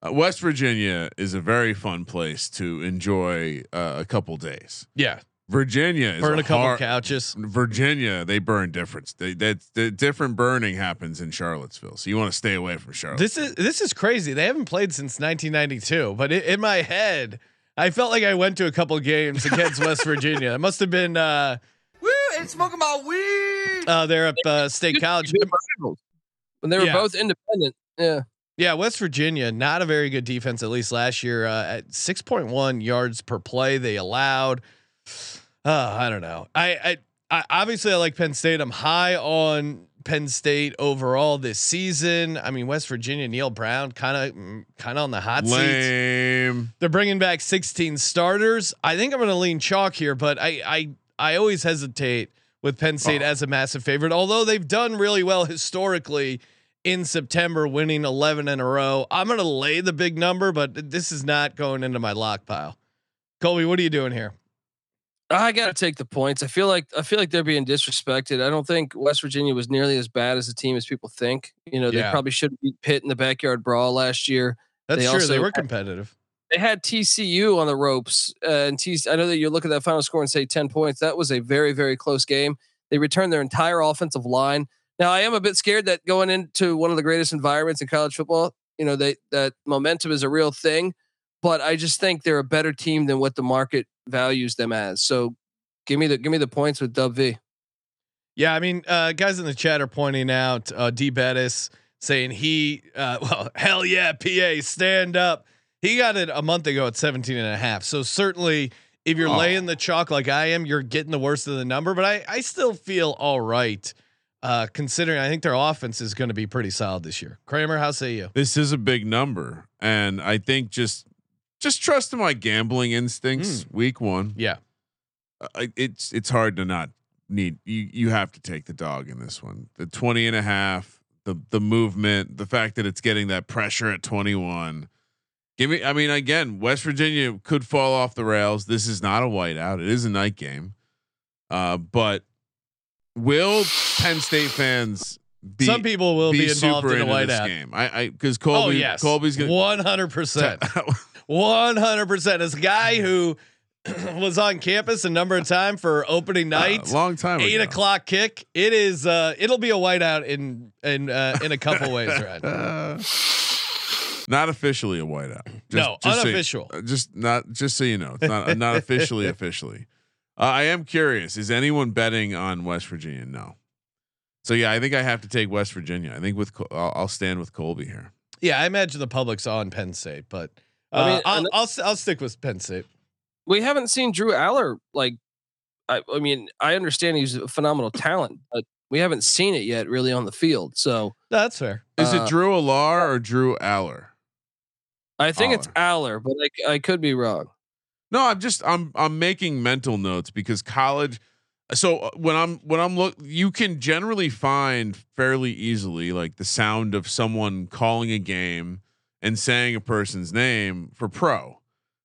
Uh, West Virginia is a very fun place to enjoy uh, a couple days. Yeah, Virginia is burn a, couple hard- couches. Virginia, they burn different. They that the different burning happens in Charlottesville, so you want to stay away from Charlotte. This is this is crazy. They haven't played since 1992, but i in my head, I felt like I went to a couple games against West Virginia. It must have been uh, and smoking my weed. uh, there at uh, State College. When they were Yeah. both independent. Yeah. Yeah, West Virginia, not a very good defense, at least last year. Uh, at 6.1 yards per play, they allowed. Uh, I don't know. I, I, I obviously I like Penn State. I'm high on Penn State overall this season. I mean, West Virginia, Neal Brown, kind of, kind of on the hot seat. They're bringing back 16 starters. I think I'm going to lean chalk here, but I, I, I always hesitate with Penn State Oh. as a massive favorite, although they've done really well historically in September, winning 11 in a row. I'm going to lay the big number, but this is not going into my lock pile. Colby, what are you doing here? I got to take the points. I feel like I feel like they're being disrespected. I don't think West Virginia was nearly as bad as a team as people think. You know, they Yeah. probably should have beat Pitt in the backyard brawl last year. That's They true. they also were had- competitive. They had TCU on the ropes, uh, and T- I know that you look at that final score and say ten points. That was a very very close game. They returned their entire offensive line. Now I am a bit scared that going into one of the greatest environments in college football, you know, they that momentum is a real thing. But I just think they're a better team than what the market values them as. So give me the give me the points with Dub V. Yeah, I mean, uh, guys in the chat are pointing out uh, D. Bettis saying he, uh, well, hell yeah, PA, stand up. He got it a month ago at 17 and a half. So certainly, if you're Oh. laying the chalk like I am, you're getting the worst of the number. But I, I still feel all right, uh, considering I think their offense is going to be pretty solid this year. Kramer, how say you? This is a big number, and I think just just trust in my gambling instincts. Week one, Yeah, I, it's it's hard to not need you. You have to take the dog in this one. The 20 and a half, the the movement, the fact that it's getting that pressure at 21. Give me. I mean, again, West Virginia could fall off the rails. This is not a whiteout. It is a night game. Uh, but will Penn State fans be? some people will be, involved in a whiteout. game. I I because Colby Oh yes, Colby's gonna 100 percent. One hundred percent. As a guy who was on campus a number of time for opening night, a long time eight ago. o'clock kick. It is. Uh, it'll be a whiteout in in uh, in a couple ways, right? Not officially a whiteout. Just, No, just so unofficial. uh, just not just so you know, it's not not officially officially. Uh, I am curious. Is anyone betting on West Virginia? No. So yeah, I think I have to take West Virginia. I think with I'll, I'll stand with Colby here. Yeah, I imagine the public's on Penn State, but uh, I mean, I'll, I'll I'll stick with Penn State. We haven't seen Drew Aller like. I, I mean, I understand he's a phenomenal talent, but we haven't seen it yet really on the field. So No, that's fair. Is Uh, it Drew Alar or Drew Aller? I think it's Aller, but I, I could be wrong. No, I'm just I'm I'm making mental notes because college. So uh, when I'm when I'm look, you can generally find fairly easily like the sound of someone calling a game and saying a person's name for pro,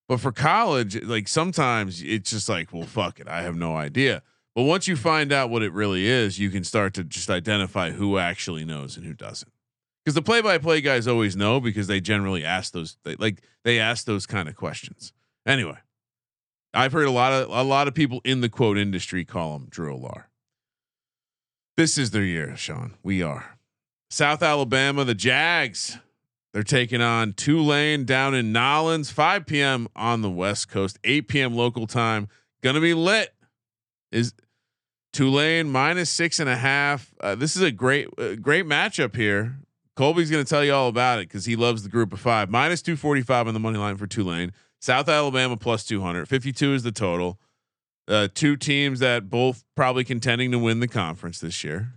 but for college, like sometimes it's just like, well, fuck it, I have no idea. But once you find out what it really is, you can start to just identify who actually knows and who doesn't. Because the play-by-play guys always know because they generally ask those they, like they ask those kind of questions. Anyway, I've heard a lot of a lot of people in the quote industry call him Drew Alar. This is their year, Sean. We are South Alabama. The Jags. They're taking on Tulane down in Nolens, 5 p.m. on the West Coast, 8 p.m. local time. Gonna be lit. Is Tulane minus six and a half? Uh, this is a great, uh, great matchup here. Colby's going to tell you all about it because he loves the group of five. Minus 245 on the money line for Tulane. South Alabama plus 200. 52 is the total. Uh, two teams that both probably contending to win the conference this year.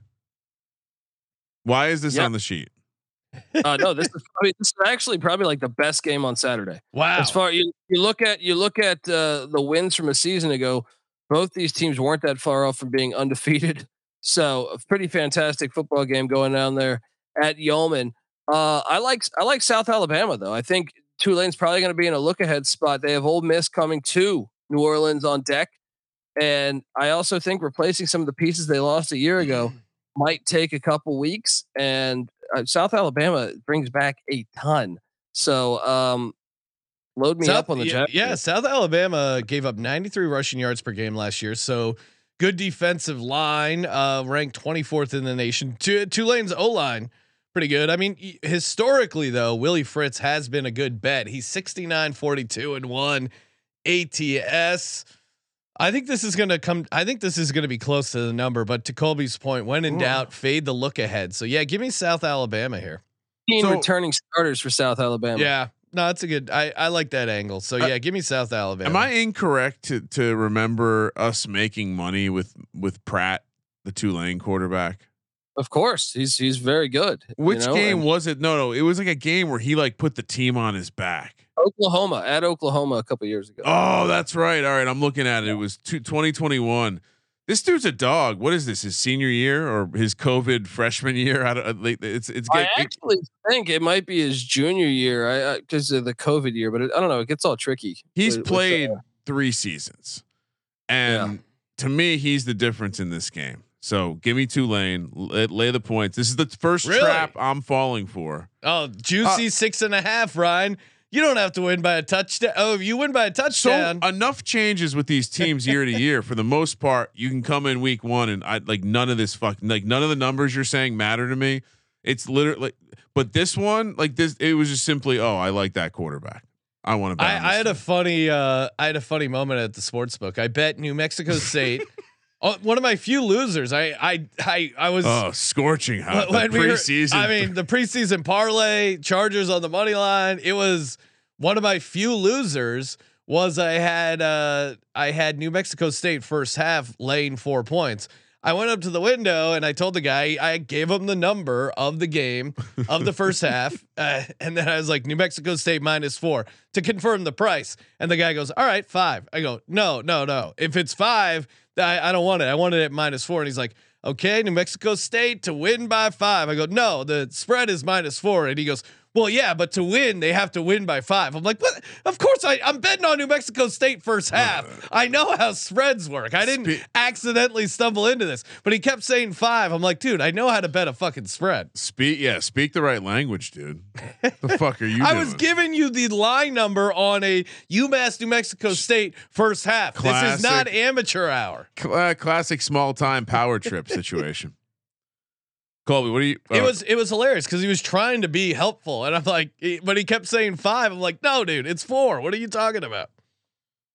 Why is this Yeah. on the sheet? Uh, no, this is probably, this is actually probably like the best game on Saturday. Wow. As far you you look at you look at uh, the wins from a season ago, both these teams weren't that far off from being undefeated. So a pretty fantastic football game going down there at Yulman. Uh, I like I like South Alabama though. I think Tulane's probably going to be in a look ahead spot. They have Ole Miss coming to New Orleans on deck, and I also think replacing some of the pieces they lost a year ago might take a couple weeks. And uh, South Alabama brings back a ton. So um, load me South, up on the yeah, yeah, South Alabama gave up 93 rushing yards per game last year. So good defensive line, uh, ranked 24th in the nation. Tu- Tulane's O line, pretty good. I mean, historically though, Willie Fritz has been a good bet. He's 69, 42 and one ATS. I think this is going to come. I think this is going to be close to the number, but to Colby's point, when in Ooh. doubt, fade the look ahead. So yeah, give me South Alabama here. Team So- returning starters for South Alabama. Yeah, no, that's a good. I I like that angle. So Uh, yeah, give me South Alabama. Am I incorrect to to remember us making money with with Pratt, the Tulane quarterback? Of course, he's he's very good. you Which know, game and was it? No, no, it was like a game where he like put the team on his back. Oklahoma at Oklahoma a couple years ago. Oh, that's right. All right, I'm looking at it. It was two, 2021. This dude's a dog. What is this? His senior year or his COVID freshman year? I don't. like, It's it's I get, it- actually think it might be his junior year, I because of the COVID year, but it, I don't know. It gets all tricky. he's with- with, uh, played three seasons, and to me, he's the difference in this game. So give me Tulane. Lay, lay the points. This is the first Really? trap I'm falling for. Oh, juicy six and a half, Ryan. You don't have to win by a touchdown. Oh, you win by a touchdown. So enough changes with these teams year to year. For the most part, you can come in week one and I like none of this fuck like none of the numbers you're saying matter to me. It's literally, but this one like this, it was just simply, oh, I like that quarterback. I want to. I, I had a funny uh I had a funny moment at the sports book. I bet New Mexico State oh, one of my few losers. I I I, I was oh scorching hot the when we were- preseason. I mean the preseason parlay, Chargers on the money line. It was one of my few losers was I had uh I had New Mexico State first half laying 4 points. I went up to the window and I told the guy I gave him the number of the game of the first half, uh, and then I was like New Mexico State minus four to confirm the price. And the guy goes, "All right, five. I go, "No, no, no. If it's five, I, I don't want it. I want it at minus four. And he's like, "Okay, New Mexico State to win by five. I go, "No, the spread is minus four. And he goes, "Well, yeah, but to win, they have to win by five. I'm like, "What? Of course, I, I'm betting on New Mexico State first half. I know how spreads work. I didn't Spe- accidentally stumble into this, but he kept saying five. I'm like, dude, I know how to bet a fucking spread. speak. Yeah, speak the right language, dude. the fuck are you? I doing? was giving you the line number on a UMass New Mexico State first half. This is not amateur hour. Cl- uh, classic small time power trip situation. Colby, what do you? It uh, was it was hilarious because he was trying to be helpful, and I'm like, but he kept saying five. I'm like, no, dude, it's four. What are you talking about?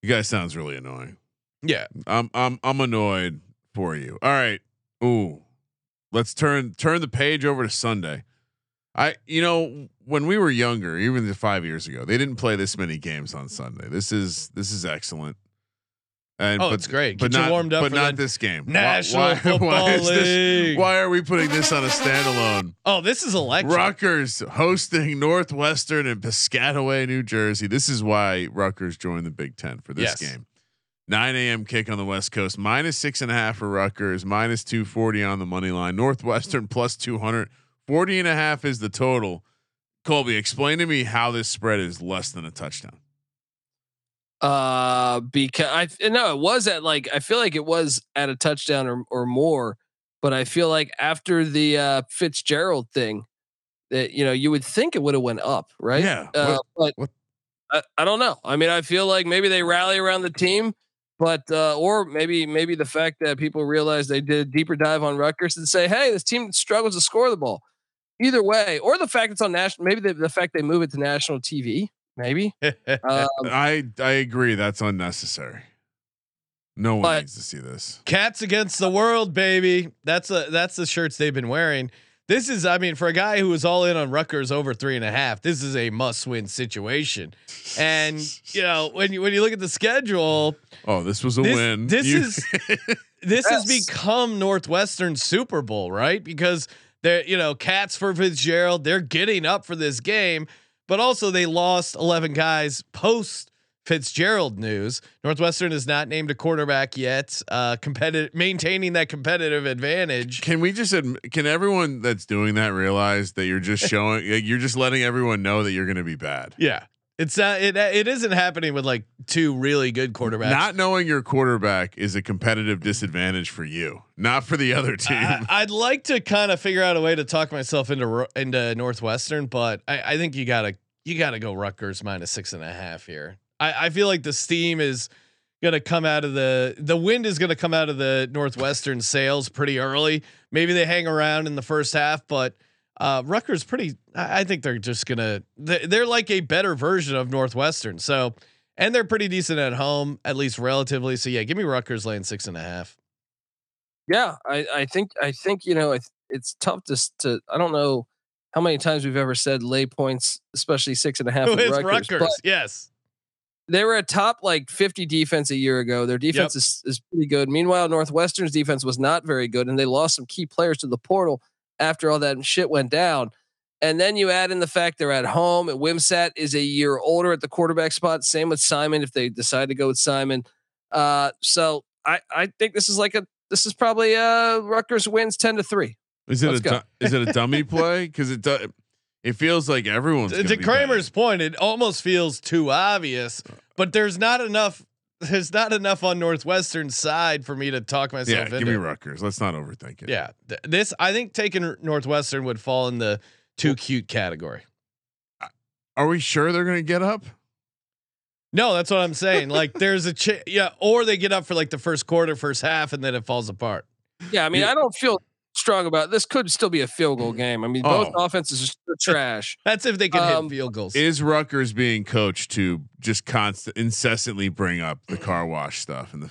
You guys sounds really annoying. Yeah, I'm I'm I'm annoyed for you. All right. Ooh. Let's turn turn the page over to Sunday. I you know when we were younger, even 5 years ago, they didn't play this many games on Sunday. This is this is excellent. And Oh, but, it's great. But Get you not, warmed up but for not this game. Why- National why, Football why is this- League. why are we putting this on a standalone? Oh, this is electric. Rutgers hosting Northwestern in Piscataway, New Jersey. This is why Rutgers joined the Big Ten for this Yes. game. 9 a.m. kick on the West Coast, minus six and a half for Rutgers, minus 240 on the money line. Northwestern plus 200, 40 and a half is the total. Colby, explain to me how this spread is less than a touchdown. Uh, because I no, it was at like I feel like it was at a touchdown or or more, but I feel like after the uh Fitzgerald thing, that you know you would think it would have went up, right? Yeah, Uh, but what- I, I don't know. I mean, I feel like maybe they rally around the team, but uh, or maybe maybe the fact that people realize they did a deeper dive on Rutgers and say, hey, this team struggles to score the ball. Either way, or the fact it's on national, maybe the, the fact they move it to national TV, maybe. Um, I I agree that's unnecessary. No one But- needs to see this. Cats against the world, baby. That's a that's the shirts they've been wearing. This is, I mean, for a guy who was all in on Rutgers over three and a half, this is a must-win situation. And you know, when you when you look at the schedule, Oh, this was a This- win. this You- is- this has become Northwestern Super Bowl, right? Because they're, you know, Cats for Fitzgerald, they're getting up for this game, but also they lost 11 guys post Fitzgerald news. Northwestern is not named a quarterback yet. Uh, competitive, maintaining that competitive advantage. Can we just can everyone that's doing that realize that you're just showing you're just letting everyone know that you're going to be bad. Yeah, it's not. It it isn't happening with like two really good quarterbacks. Not knowing your quarterback is a competitive disadvantage for you, not for the other team. I, would like to kind of figure out a way to talk myself into into Northwestern, but I, I think you gotta you gotta go Rutgers minus six and a half here. I, I feel like the steam is gonna come out of the the wind is gonna come out of the Northwestern sails pretty early. Maybe they hang around in the first half, but uh, Rutgers pretty. I, think they're just gonna they, they're like a better version of Northwestern. So. And they're pretty decent at home, at least relatively. So yeah, give me Rutgers laying six and a half. Yeah, I, I think I think you know it's it's tough to to I don't know how many times we've ever said lay points, especially six and a half. With Rutgers, Rutgers, yes. they were a top like 50 defense a year ago. Their defense is, is pretty good. Meanwhile, Northwestern's defense was not very good, and they lost some key players to the portal after all that shit went down. And then you add in the fact they're at home. And Wimsatt is a year older at the quarterback spot. Same with Simon if they decide to go with Simon. Uh, so I I think this is like a this is probably uh Rutgers wins ten to three. Is it Let's a go. du- is it a dummy play? Because it does. It feels like everyone's to gonna be Kramer's point, it almost feels too obvious, but there's not enough. There's not enough on Northwestern side for me to talk myself Yeah, into. give me. Rutgers. Let's not overthink it. Yeah, th- this I think taking Northwestern would fall in the too cute category. Are we sure they're gonna get up? No, that's what I'm saying. Like there's a ch- yeah, or they get up for like the first quarter, first half, and then it falls apart. Yeah, I mean, Yeah. I don't feel strong about this. Could still be a field goal game. I mean, both Oh. offenses are trash. That's if they can Um, hit field goals. Is Rutgers being coached to just constant, incessantly bring up the car wash stuff and the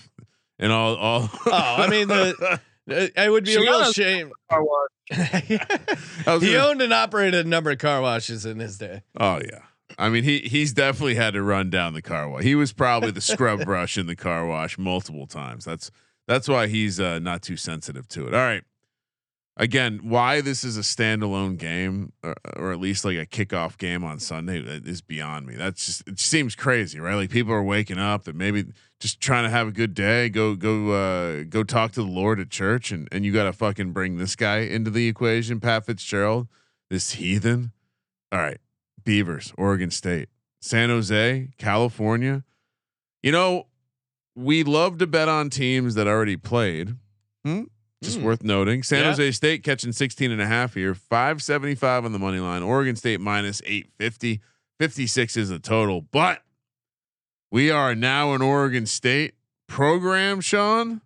and all all? oh, I mean the. It it would be a real shame. Car wash. I he gonna- owned and operated a number of car washes in his day. Oh yeah. I mean, he he's definitely had to run down the car wash. He was probably the scrub brush in the car wash multiple times. That's that's why he's uh, not too sensitive to it. All right. Again, why this is a standalone game, or, or at least like a kickoff game on Sunday, is beyond me. That's just it seems crazy, right? Like people are waking up that maybe just trying to have a good day, go go uh, go talk to the Lord at church, and and you got to fucking bring this guy into the equation, Pat Fitzgerald, this heathen. All right, Beavers, Oregon State, San Jose, California. You know, we love to bet on teams that already played. Hmm? Just Hmm. worth noting. San Yeah. Jose State catching 16 and a half here, 575 on the money line. Oregon State minus 850. 56 is the total. But we are now an Oregon State program, Sean.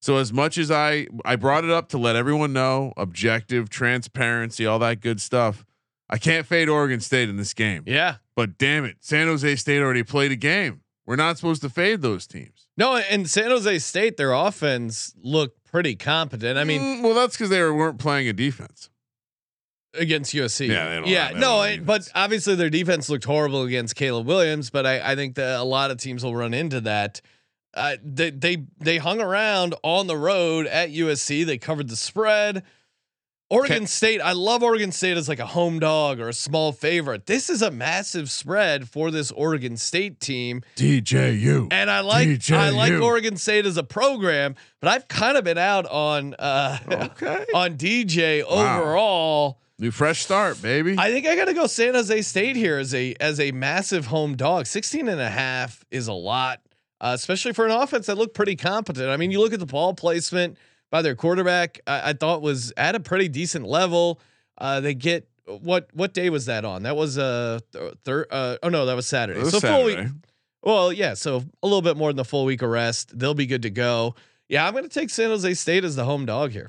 So as much as I I brought it up to let everyone know, objective, transparency, all that good stuff. I can't fade Oregon State in this game. Yeah. But damn it, San Jose State already played a game. We're not supposed to fade those teams. No, and San Jose State, their offense looked pretty competent. I mean, Mm, well, that's because they were, weren't playing a defense. against USC. Yeah, they don't yeah. no, don't have it- but obviously their defense looked horrible against Caleb Williams. But I, I think that a lot of teams will run into that. Uh, they they they hung around on the road at USC. They covered the spread. Oregon Can- State, I love Oregon State as like a home dog or a small favorite. This is a massive spread for this Oregon State team. DJU. And I like I like Oregon State as a program, but I've kind of been out on uh Okay. on DJ Wow. overall. New fresh start, baby. I think I got to go San Jose State here as a as a massive home dog. 16 and a half is a lot, uh, especially for an offense that looked pretty competent. I mean, you look at the ball placement by their quarterback, I, I thought was at a pretty decent level. Uh, they get what what day was that on? That was uh third uh oh no, that was Saturday. Was so full week. Well, yeah, so a little bit more than the full week of rest. They'll be good to go. Yeah, I'm going to take San Jose State as the home dog here.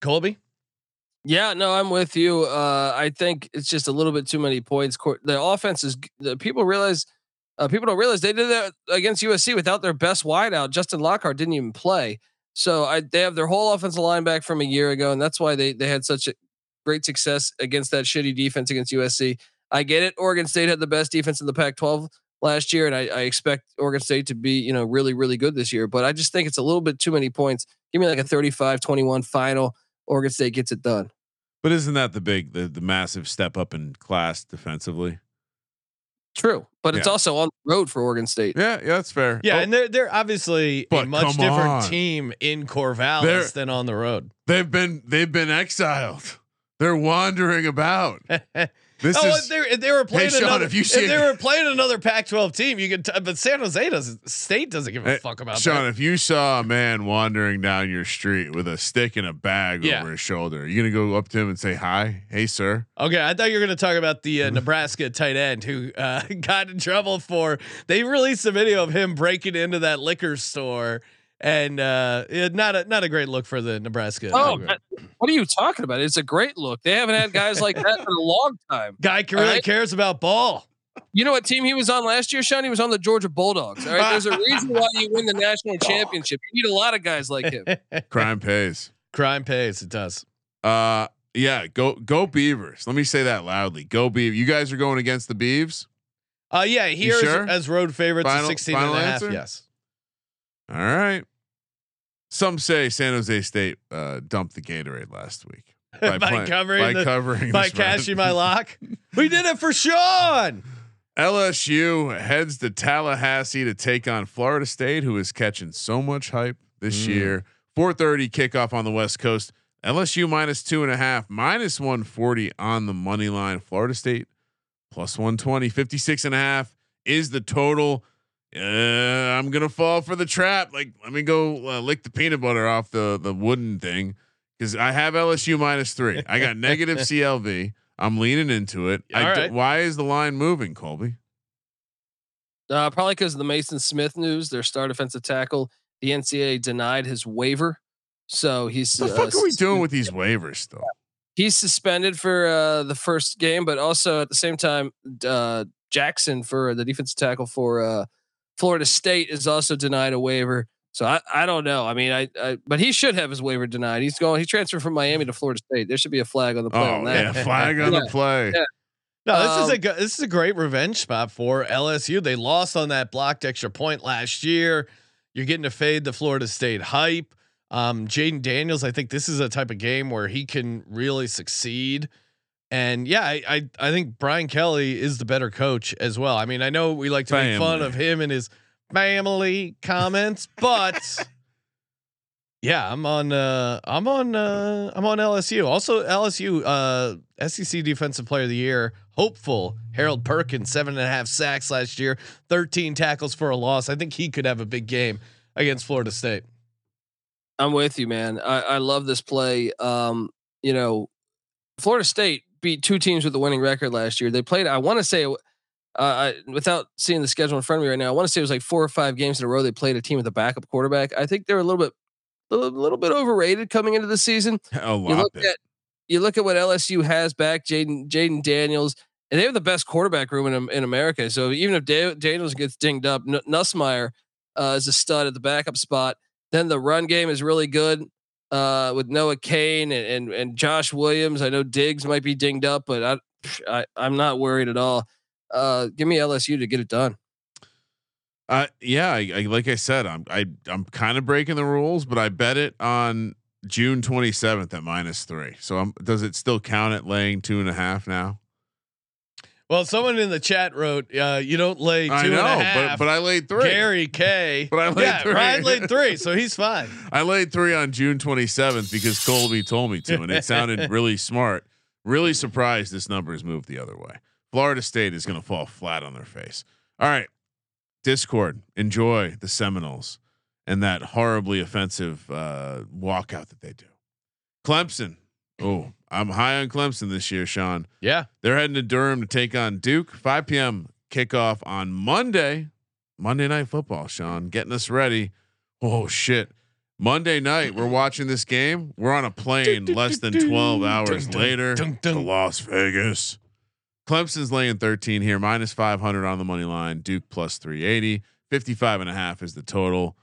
Colby? Yeah, no, I'm with you. Uh, I think it's just a little bit too many points. Cour- The offense is the people realize uh, people don't realize they did that against USC without their best wideout. Justin Lockhart didn't even play, so I they have their whole offensive line back from a year ago, and that's why they they had such a great success against that shitty defense against USC. I get it. Oregon State had the best defense in the Pac-12 last year, and I, I expect Oregon State to be you know really really good this year. But I just think it's a little bit too many points. Give me like a 35-21 final. Oregon State gets it done. But isn't that the big, the, the massive step up in class defensively? True, but it's Yeah. also on the road for Oregon State. Yeah, yeah, that's fair. Yeah, Oh, and they're they're obviously a much different on. team in Corvallis They're- than on the road. they've been they've been exiled. They're wandering about. This oh, is if they if they were playing Sean, another, if you see if, they were playing another Pac-12 team, you could. T- but San Jose doesn't. State doesn't give a Hey, fuck about Sean. that. Sean, if you saw a man wandering down your street with a stick and a bag Yeah. over his shoulder, you gonna go up to him and say hi? Hey, sir. Okay, I thought you were going to talk about the uh, Nebraska tight end who uh, got in trouble for. They released a video of him breaking into that liquor store, and uh, not a not a great look for the Nebraska. Oh, program. that- what are you talking about? It's a great look. They haven't had guys like that in a long time. guy really All right. cares about ball. You know what team he was on last year, Sean? He was on the Georgia Bulldogs. All right, there's a reason why you win the national championship. You need a lot of guys like him. Crime pays. Crime pays. It does. Uh, yeah. Go go Beavers. Let me say that loudly. Go Beav. You guys are going against the Beavs. Uh, yeah, here as, sure? as road favorites, Final- at 16 final and a half. answer? Yes. All right. Some say San Jose State uh, dumped the Gatorade last week By playing- covering by the- covering By cashing my lock. we did it for Sean. LSU heads to Tallahassee to take on Florida State, who is catching so much hype this Mm. year. 4:30 kickoff on the West Coast. LSU minus two and a half, minus 140 on the money line. Florida State plus 120, 56 and a half is the total. Uh, I'm gonna fall for the trap. Like, let me go uh, lick the peanut butter off the the wooden thing because I have LSU minus three. I got negative CLV. I'm leaning into it. I All d- why is the line moving, Colby? Uh, probably because of the Maason Smith news, their star defensive tackle, the NCAA denied his waiver, so he's What the uh, fuck are we sus- doing with these waivers still? He's suspended for uh, the first game, but also at the same time, uh, Jackson for the defensive tackle for uh, Florida State is also denied a waiver. So I, I don't know. I mean, I, I but he should have his waiver denied. He's going. He transferred from Miami to Florida State. There should be a flag on the play Oh on that. yeah, flag on the play. Yeah. No, this is a Um, go- this is a great revenge spot for LSU. They lost on that blocked extra point last year. You're getting to fade the Florida State hype. Um, Jayden Daniels, I think this is a type of game where he can really succeed. And yeah, I, I I think Brian Kelly is the better coach as well. I mean, I know we like to make fun of him and his family comments, but yeah, I'm on uh I'm on uh I'm on LSU. Also LSU uh SEC defensive player of the year, hopeful Harold Perkins, seven and a half sacks last year, 13 tackles for a loss. I think he could have a big game against Florida State. I'm with you, man. I, I love this play. Um, you know, Florida State beat two teams with a winning record last year. They played. I want to say, uh, I, without seeing the schedule in front of me right now, I want to say it was like four or five games in a row. They played a team with a backup quarterback. I think they're a little bit, a little, little bit overrated coming into the season. A You lot look at, you look at what LSU has back, Jayden Jayden Daniels, and they have the best quarterback room in in America. So even if Da- Daniels gets dinged up, N- Nussmeier uh, is a stud at the backup spot. Then the run game is really good uh, with Noah Cain and, and and Josh Williams. I know Diggs might be dinged up, but I, I I'm not worried at all. Uh, give me LSU to get it done. Uh, yeah, I, I, like I said, I'm I I'm kind of breaking the rules, but I bet it on June 27th at minus three. So um, does it still count at laying two and a half now? Well, someone in the chat wrote, uh, you don't lay two I and a half. but but I laid three. Gary K. But I laid yeah, three. Ryan laid three, so he's fine. I laid three on June 27th because Colby told me to, and it sounded really smart. Really surprised this number has moved the other way. Florida State is going to fall flat on their face. All right, Discord, enjoy the Seminoles and that horribly offensive uh, walkout that they do. Clemson. Oh, I'm high on Clemson this year, Sean. Yeah. They're heading to Durham to take on Duke. 5 p.m. kickoff on Monday. Monday night football, Sean. Getting us ready. Oh shit. Monday night, we're watching this game. We're on a plane less than 12 hours later to. Las Vegas. Clemson's laying 13 here, minus 500 on the money line. Duke plus 380. 55 and a half is the total.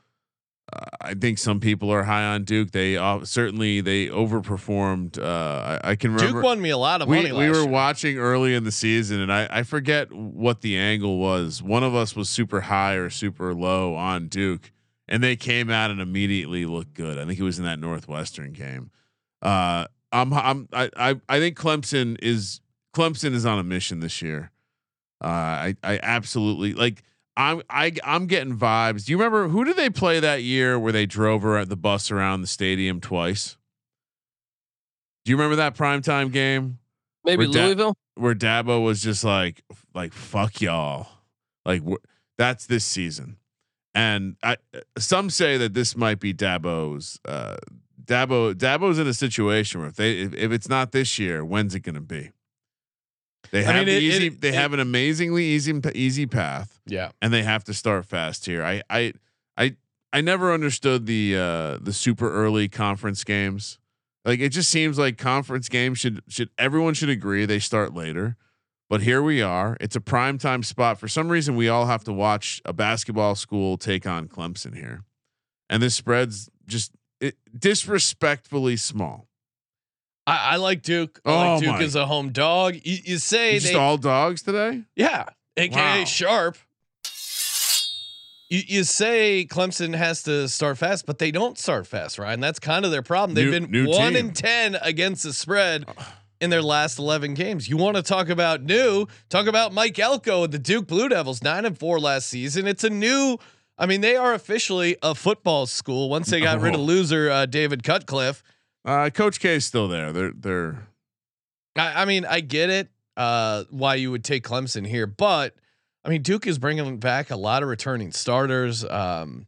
I think some people are high on Duke. They uh, certainly they overperformed. Uh, I, I can remember Duke won me a lot of we, money. we were year. watching early in the season and I, I forget what the angle was. One of us was super high or super low on Duke and they came out and immediately looked good. I think it was in that Northwestern game. Uh, I'm, I'm, I, I, I think Clemson is Clemson is on a mission this year. Uh, I, I absolutely like, I'm, I, I'm getting vibes. Do you remember who did they play that year where they drove her at the bus around the stadium twice? Do you remember that primetime game? Maybe We're da- Louisville. where Dabo was just like, like fuck y'all, like that's this season, and I some say that this might be Dabo's. Uh, Dabo Dabo's in a situation where if they if, if it's not this year, when's it going to be? They I have mean, the it- easy. it- they it- have an amazingly easy easy path, Yeah. and they have to start fast here. I I I I never understood the uh, the super early conference games. Like it just seems like conference games should should everyone should agree they start later. But here we are. It's a prime time spot. For some reason, we all have to watch a basketball school take on Clemson here, and this spread's just it, disrespectfully small. I, I like Duke. I Oh like Duke my. as a home dog. You, you say they, all dogs today. yeah, aka Wow. Sharp. You, you say Clemson has to start fast, but they don't start fast, right? And that's kind of their problem. They've New- been new one team. and ten against the spread in their last eleven games. You want to talk about new? Talk about Mike Elko and the Duke Blue Devils, nine and four last season. It's a new I mean, they are officially a football school once they got rid of Oh. loser uh, David Cutcliffe. Uh, Coach K is still there. They're they're I, I mean, I get it uh, why you would take Clemson here, but I mean, Duke is bringing back a lot of returning starters. Um,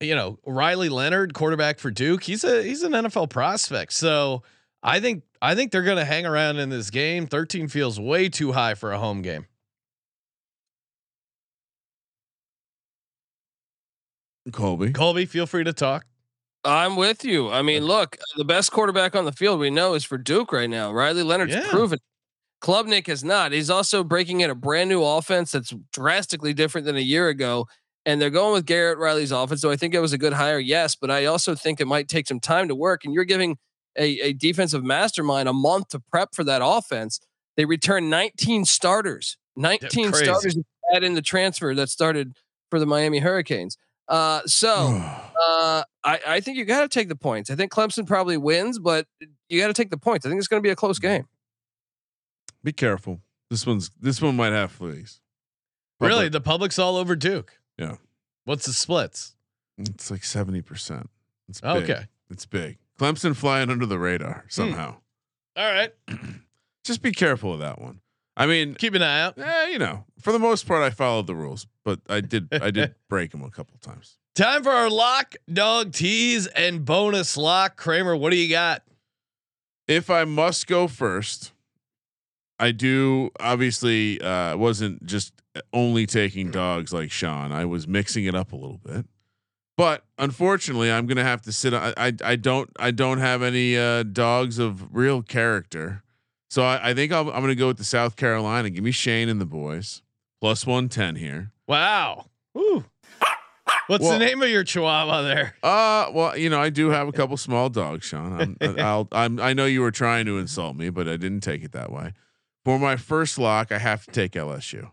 you know, Riley Leonard, quarterback for Duke, he's a he's an NFL prospect. So I think I think they're going to hang around in this game. Thirteen feels way too high for a home game. Colby. Colby, feel free to talk. I'm with you. I mean, look, the best quarterback on the field we know is for Duke right now. Riley Leonard's Yeah. proven. Klubnik has not. He's also breaking in a brand new offense that's drastically different than a year ago. And they're going with Garrett Riley's offense. So I think it was a good hire, yes, but I also think it might take some time to work. And you're giving a, a defensive mastermind a month to prep for that offense. They returned 19 starters, 19 starters add in the transfer that started for the Miami Hurricanes. Uh, so uh, I, I think you got to take the points. I think Clemson probably wins, but you got to take the points. I think it's going to be a close mm-hmm. game. Be careful. This one's this one might have fleas. Really, the public's all over Duke. Yeah. What's the splits? It's like seventy percent. It's big. Okay. It's big. Clemson flying under the radar hmm. somehow. All right. Just be careful of that one. I mean, Keep an eye out. eh, you know, for the most part, I followed the rules, but I did I did break them a couple times. Time for our lock, dog, tease, and bonus lock. Kramer, what do you got? If I must go first, I do obviously uh wasn't just only taking dogs like Sean. I was mixing it up a little bit. But unfortunately, I'm gonna have to sit. I I, I don't I don't have any uh, dogs of real character, so I, I think I'll, I'm gonna go with the South Carolina. Give me Shane and the boys plus one ten here. Wow. Woo. What's Well- the name of your chihuahua there? Uh, well, you know, I do have a couple small dogs, Sean. I'm, I'll, I'm, I know you were trying to insult me, but I didn't take it that way. For my first lock, I have to take LSU.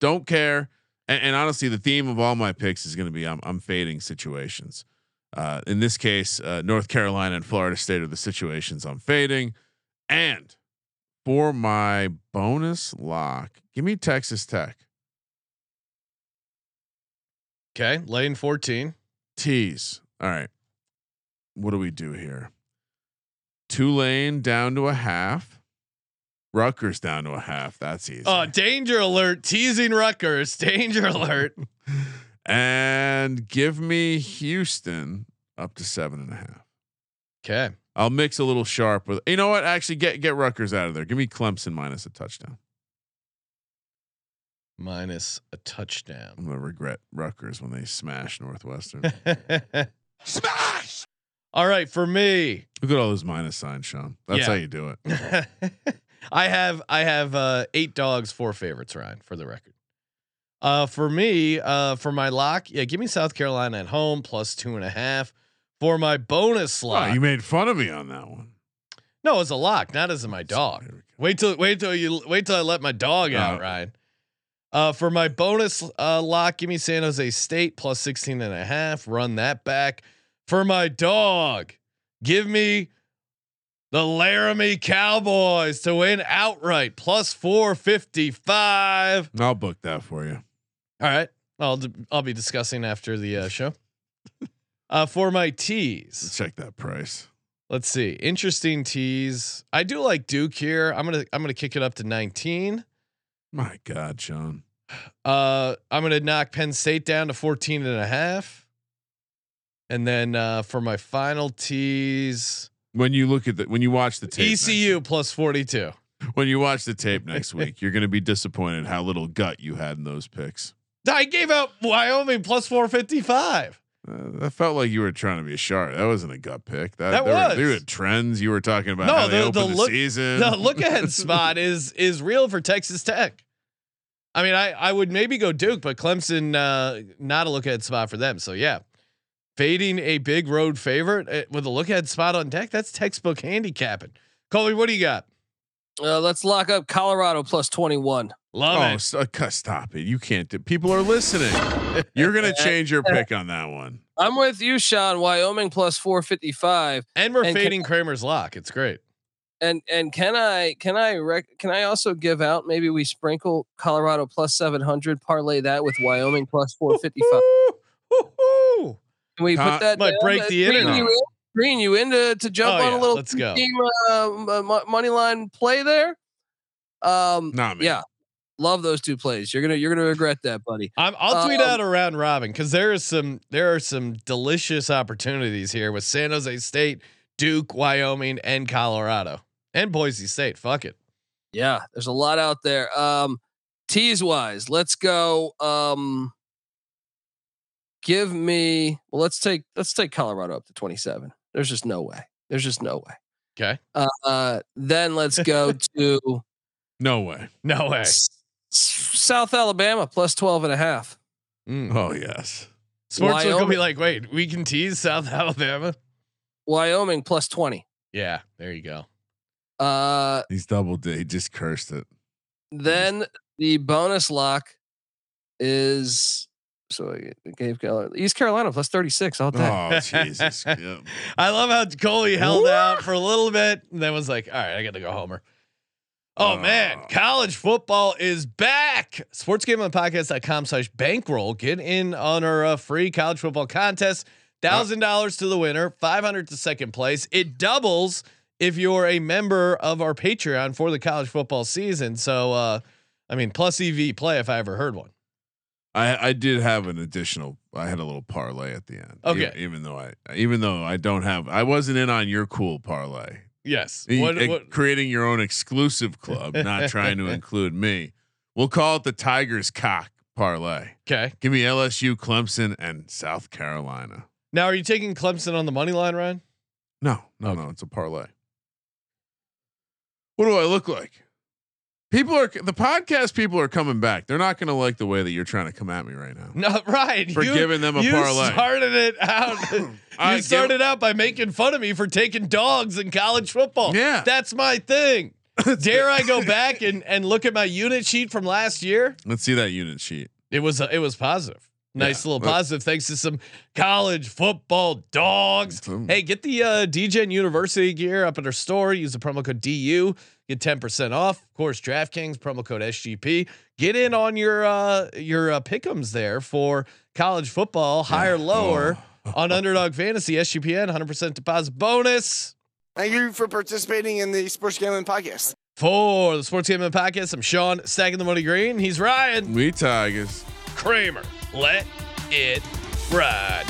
Don't care. And, and honestly, the theme of all my picks is going to be I'm, I'm fading situations. Uh, in this case, uh, North Carolina and Florida State are the situations I'm fading. And for my bonus lock, give me Texas Tech. Okay, lane 14. Tease. All right. What do we do here? Tulane down to a half. Rutgers down to a half. That's easy. Oh, danger alert. Teasing Rutgers. Danger alert. and give me Houston up to seven and a half. Okay. I'll mix a little sharp with. You know what? Actually, get get Rutgers out of there. Give me Clemson minus a touchdown. Minus a touchdown. I'm gonna regret Rutgers when they smash Northwestern. Smash. All right, for me. Look at all those minus signs, Sean. That's Yeah. how you do it. I have I have uh, eight dogs, four favorites, Ryan, for the record. Uh, for me, uh, for my lock, yeah, give me South Carolina at home plus two and a half. For my bonus Oh, you made fun of me on that one. no, as a lock, not as my dog. There we go. Wait till wait till you wait till I let my dog out, Oh. Ryan. Uh, for my bonus uh, lock, give me San Jose State plus 16 and a half. Run that back. For my dog, give me the Laramie Cowboys to win outright plus 455. I'll book that for you. All right. I'll d- I'll be discussing after the uh, show. Uh, for my teas, Let's check that price. let's see. Interesting teas. I do like Duke here. I'm gonna I'm gonna kick it up to 19. My God, Sean. Uh, I'm gonna knock Penn State down to 14 and a half. And then uh, for my final teas, When you look at the when you watch the tape, ECU plus 42. when you watch the tape next week, you're going to be disappointed how little gut you had in those picks. I gave out Wyoming plus 455. Uh, that felt like you were trying to be a shark. That wasn't a gut pick. That, That there Were, was. there were trends you were talking about. No, how they the- the opened the, look- season. The look ahead spot is is real for Texas Tech. I mean, I I would maybe go Duke, but Clemson uh, not a look ahead spot for them. So yeah, fading a big road favorite uh, with a look ahead spot on deck. That's textbook handicapping. Colby, what do you got? Uh, let's lock up Colorado plus 21. Love oh, it. st- uh, stop it! You can't. Do, people are listening. You're going to change your pick on that one. I'm with you, Sean. Wyoming plus 455. And we're and can- fading Kramer's lock. It's great. And and can I can I rec- can I also give out maybe we sprinkle Colorado plus 700 parlay that with Wyoming plus 455. Woo, Can we put that? Might down? break Uh, the green internet. You in, green you in to, to jump Oh, on yeah, a little let's go. team uh, m- money line play there. Um, Not me. yeah, love those two plays. You're gonna you're gonna regret that, buddy. I'm, I'll tweet Um, out a round robin because there is some there are some delicious opportunities here with San Jose State, Duke, Wyoming, and Colorado, and Boise State. Fuck it. Yeah, there's a lot out there. Um, tease wise, let's go. Um, give me. Well, let's take let's take Colorado up to 27. There's just no way. There's just no way. Okay. Uh, uh then let's go to No way. No way. S- South Alabama plus 12 and a half. Mm. Oh yes. Sports will be like, wait, we can tease South Alabama. Wyoming plus 20. Yeah, there you go. Uh, He's double D. He just cursed it. then the bonus lock is so I gave Carolina, East Carolina plus 36 all day. Oh Jesus. Yeah. I love how Colby held out for a little bit and then was like, all right, I got to go homer. Oh man, Oh. college football is back. Sportsgamblingpodcast.com slash bankroll. Get in on our uh, free college football contest. Thousand dollars to the winner, five hundred to second place. It doubles if you're a member of our Patreon for the college football season. So uh I mean plus EV play if I ever heard one. I I did have an additional. I had a little parlay at the end. Okay. Even, though I even though I don't have I wasn't in on your cool parlay. Yes. E- What, e- what, creating your own exclusive club, not trying to include me. We'll call it the Tigers cock parlay. okay. Give me LSU, Clemson, and South Carolina. Now are you taking Clemson on the money line, Ryan? No, no, no. It's a parlay. What do I look like? People are the podcast people are coming back. They're not going to like the way that you're trying to come at me right now. No, right. For giving them a you parlay. started it out. I you started out by making fun of me for taking dogs in college football. Yeah. That's my thing. Dare I go back and, and look at my unit sheet from last year? Let's see that unit sheet. It was it was positive. Nice Yeah, little positive thanks to some college football dogs. Hey, get the uh, Degen University gear up at our store. Use the promo code DU. Get 10% off. Of course, DraftKings promo code SGP. Get in on your uh, your uh, pickums there for college football, higher, lower Oh. on Underdog Fantasy SGPN, 100% deposit bonus. Thank you for participating in the Sports Gambling Podcast. For the Sports Gambling Podcast, I'm Sean, stacking the money green. He's Ryan We Tigers. Kramer. Let it ride.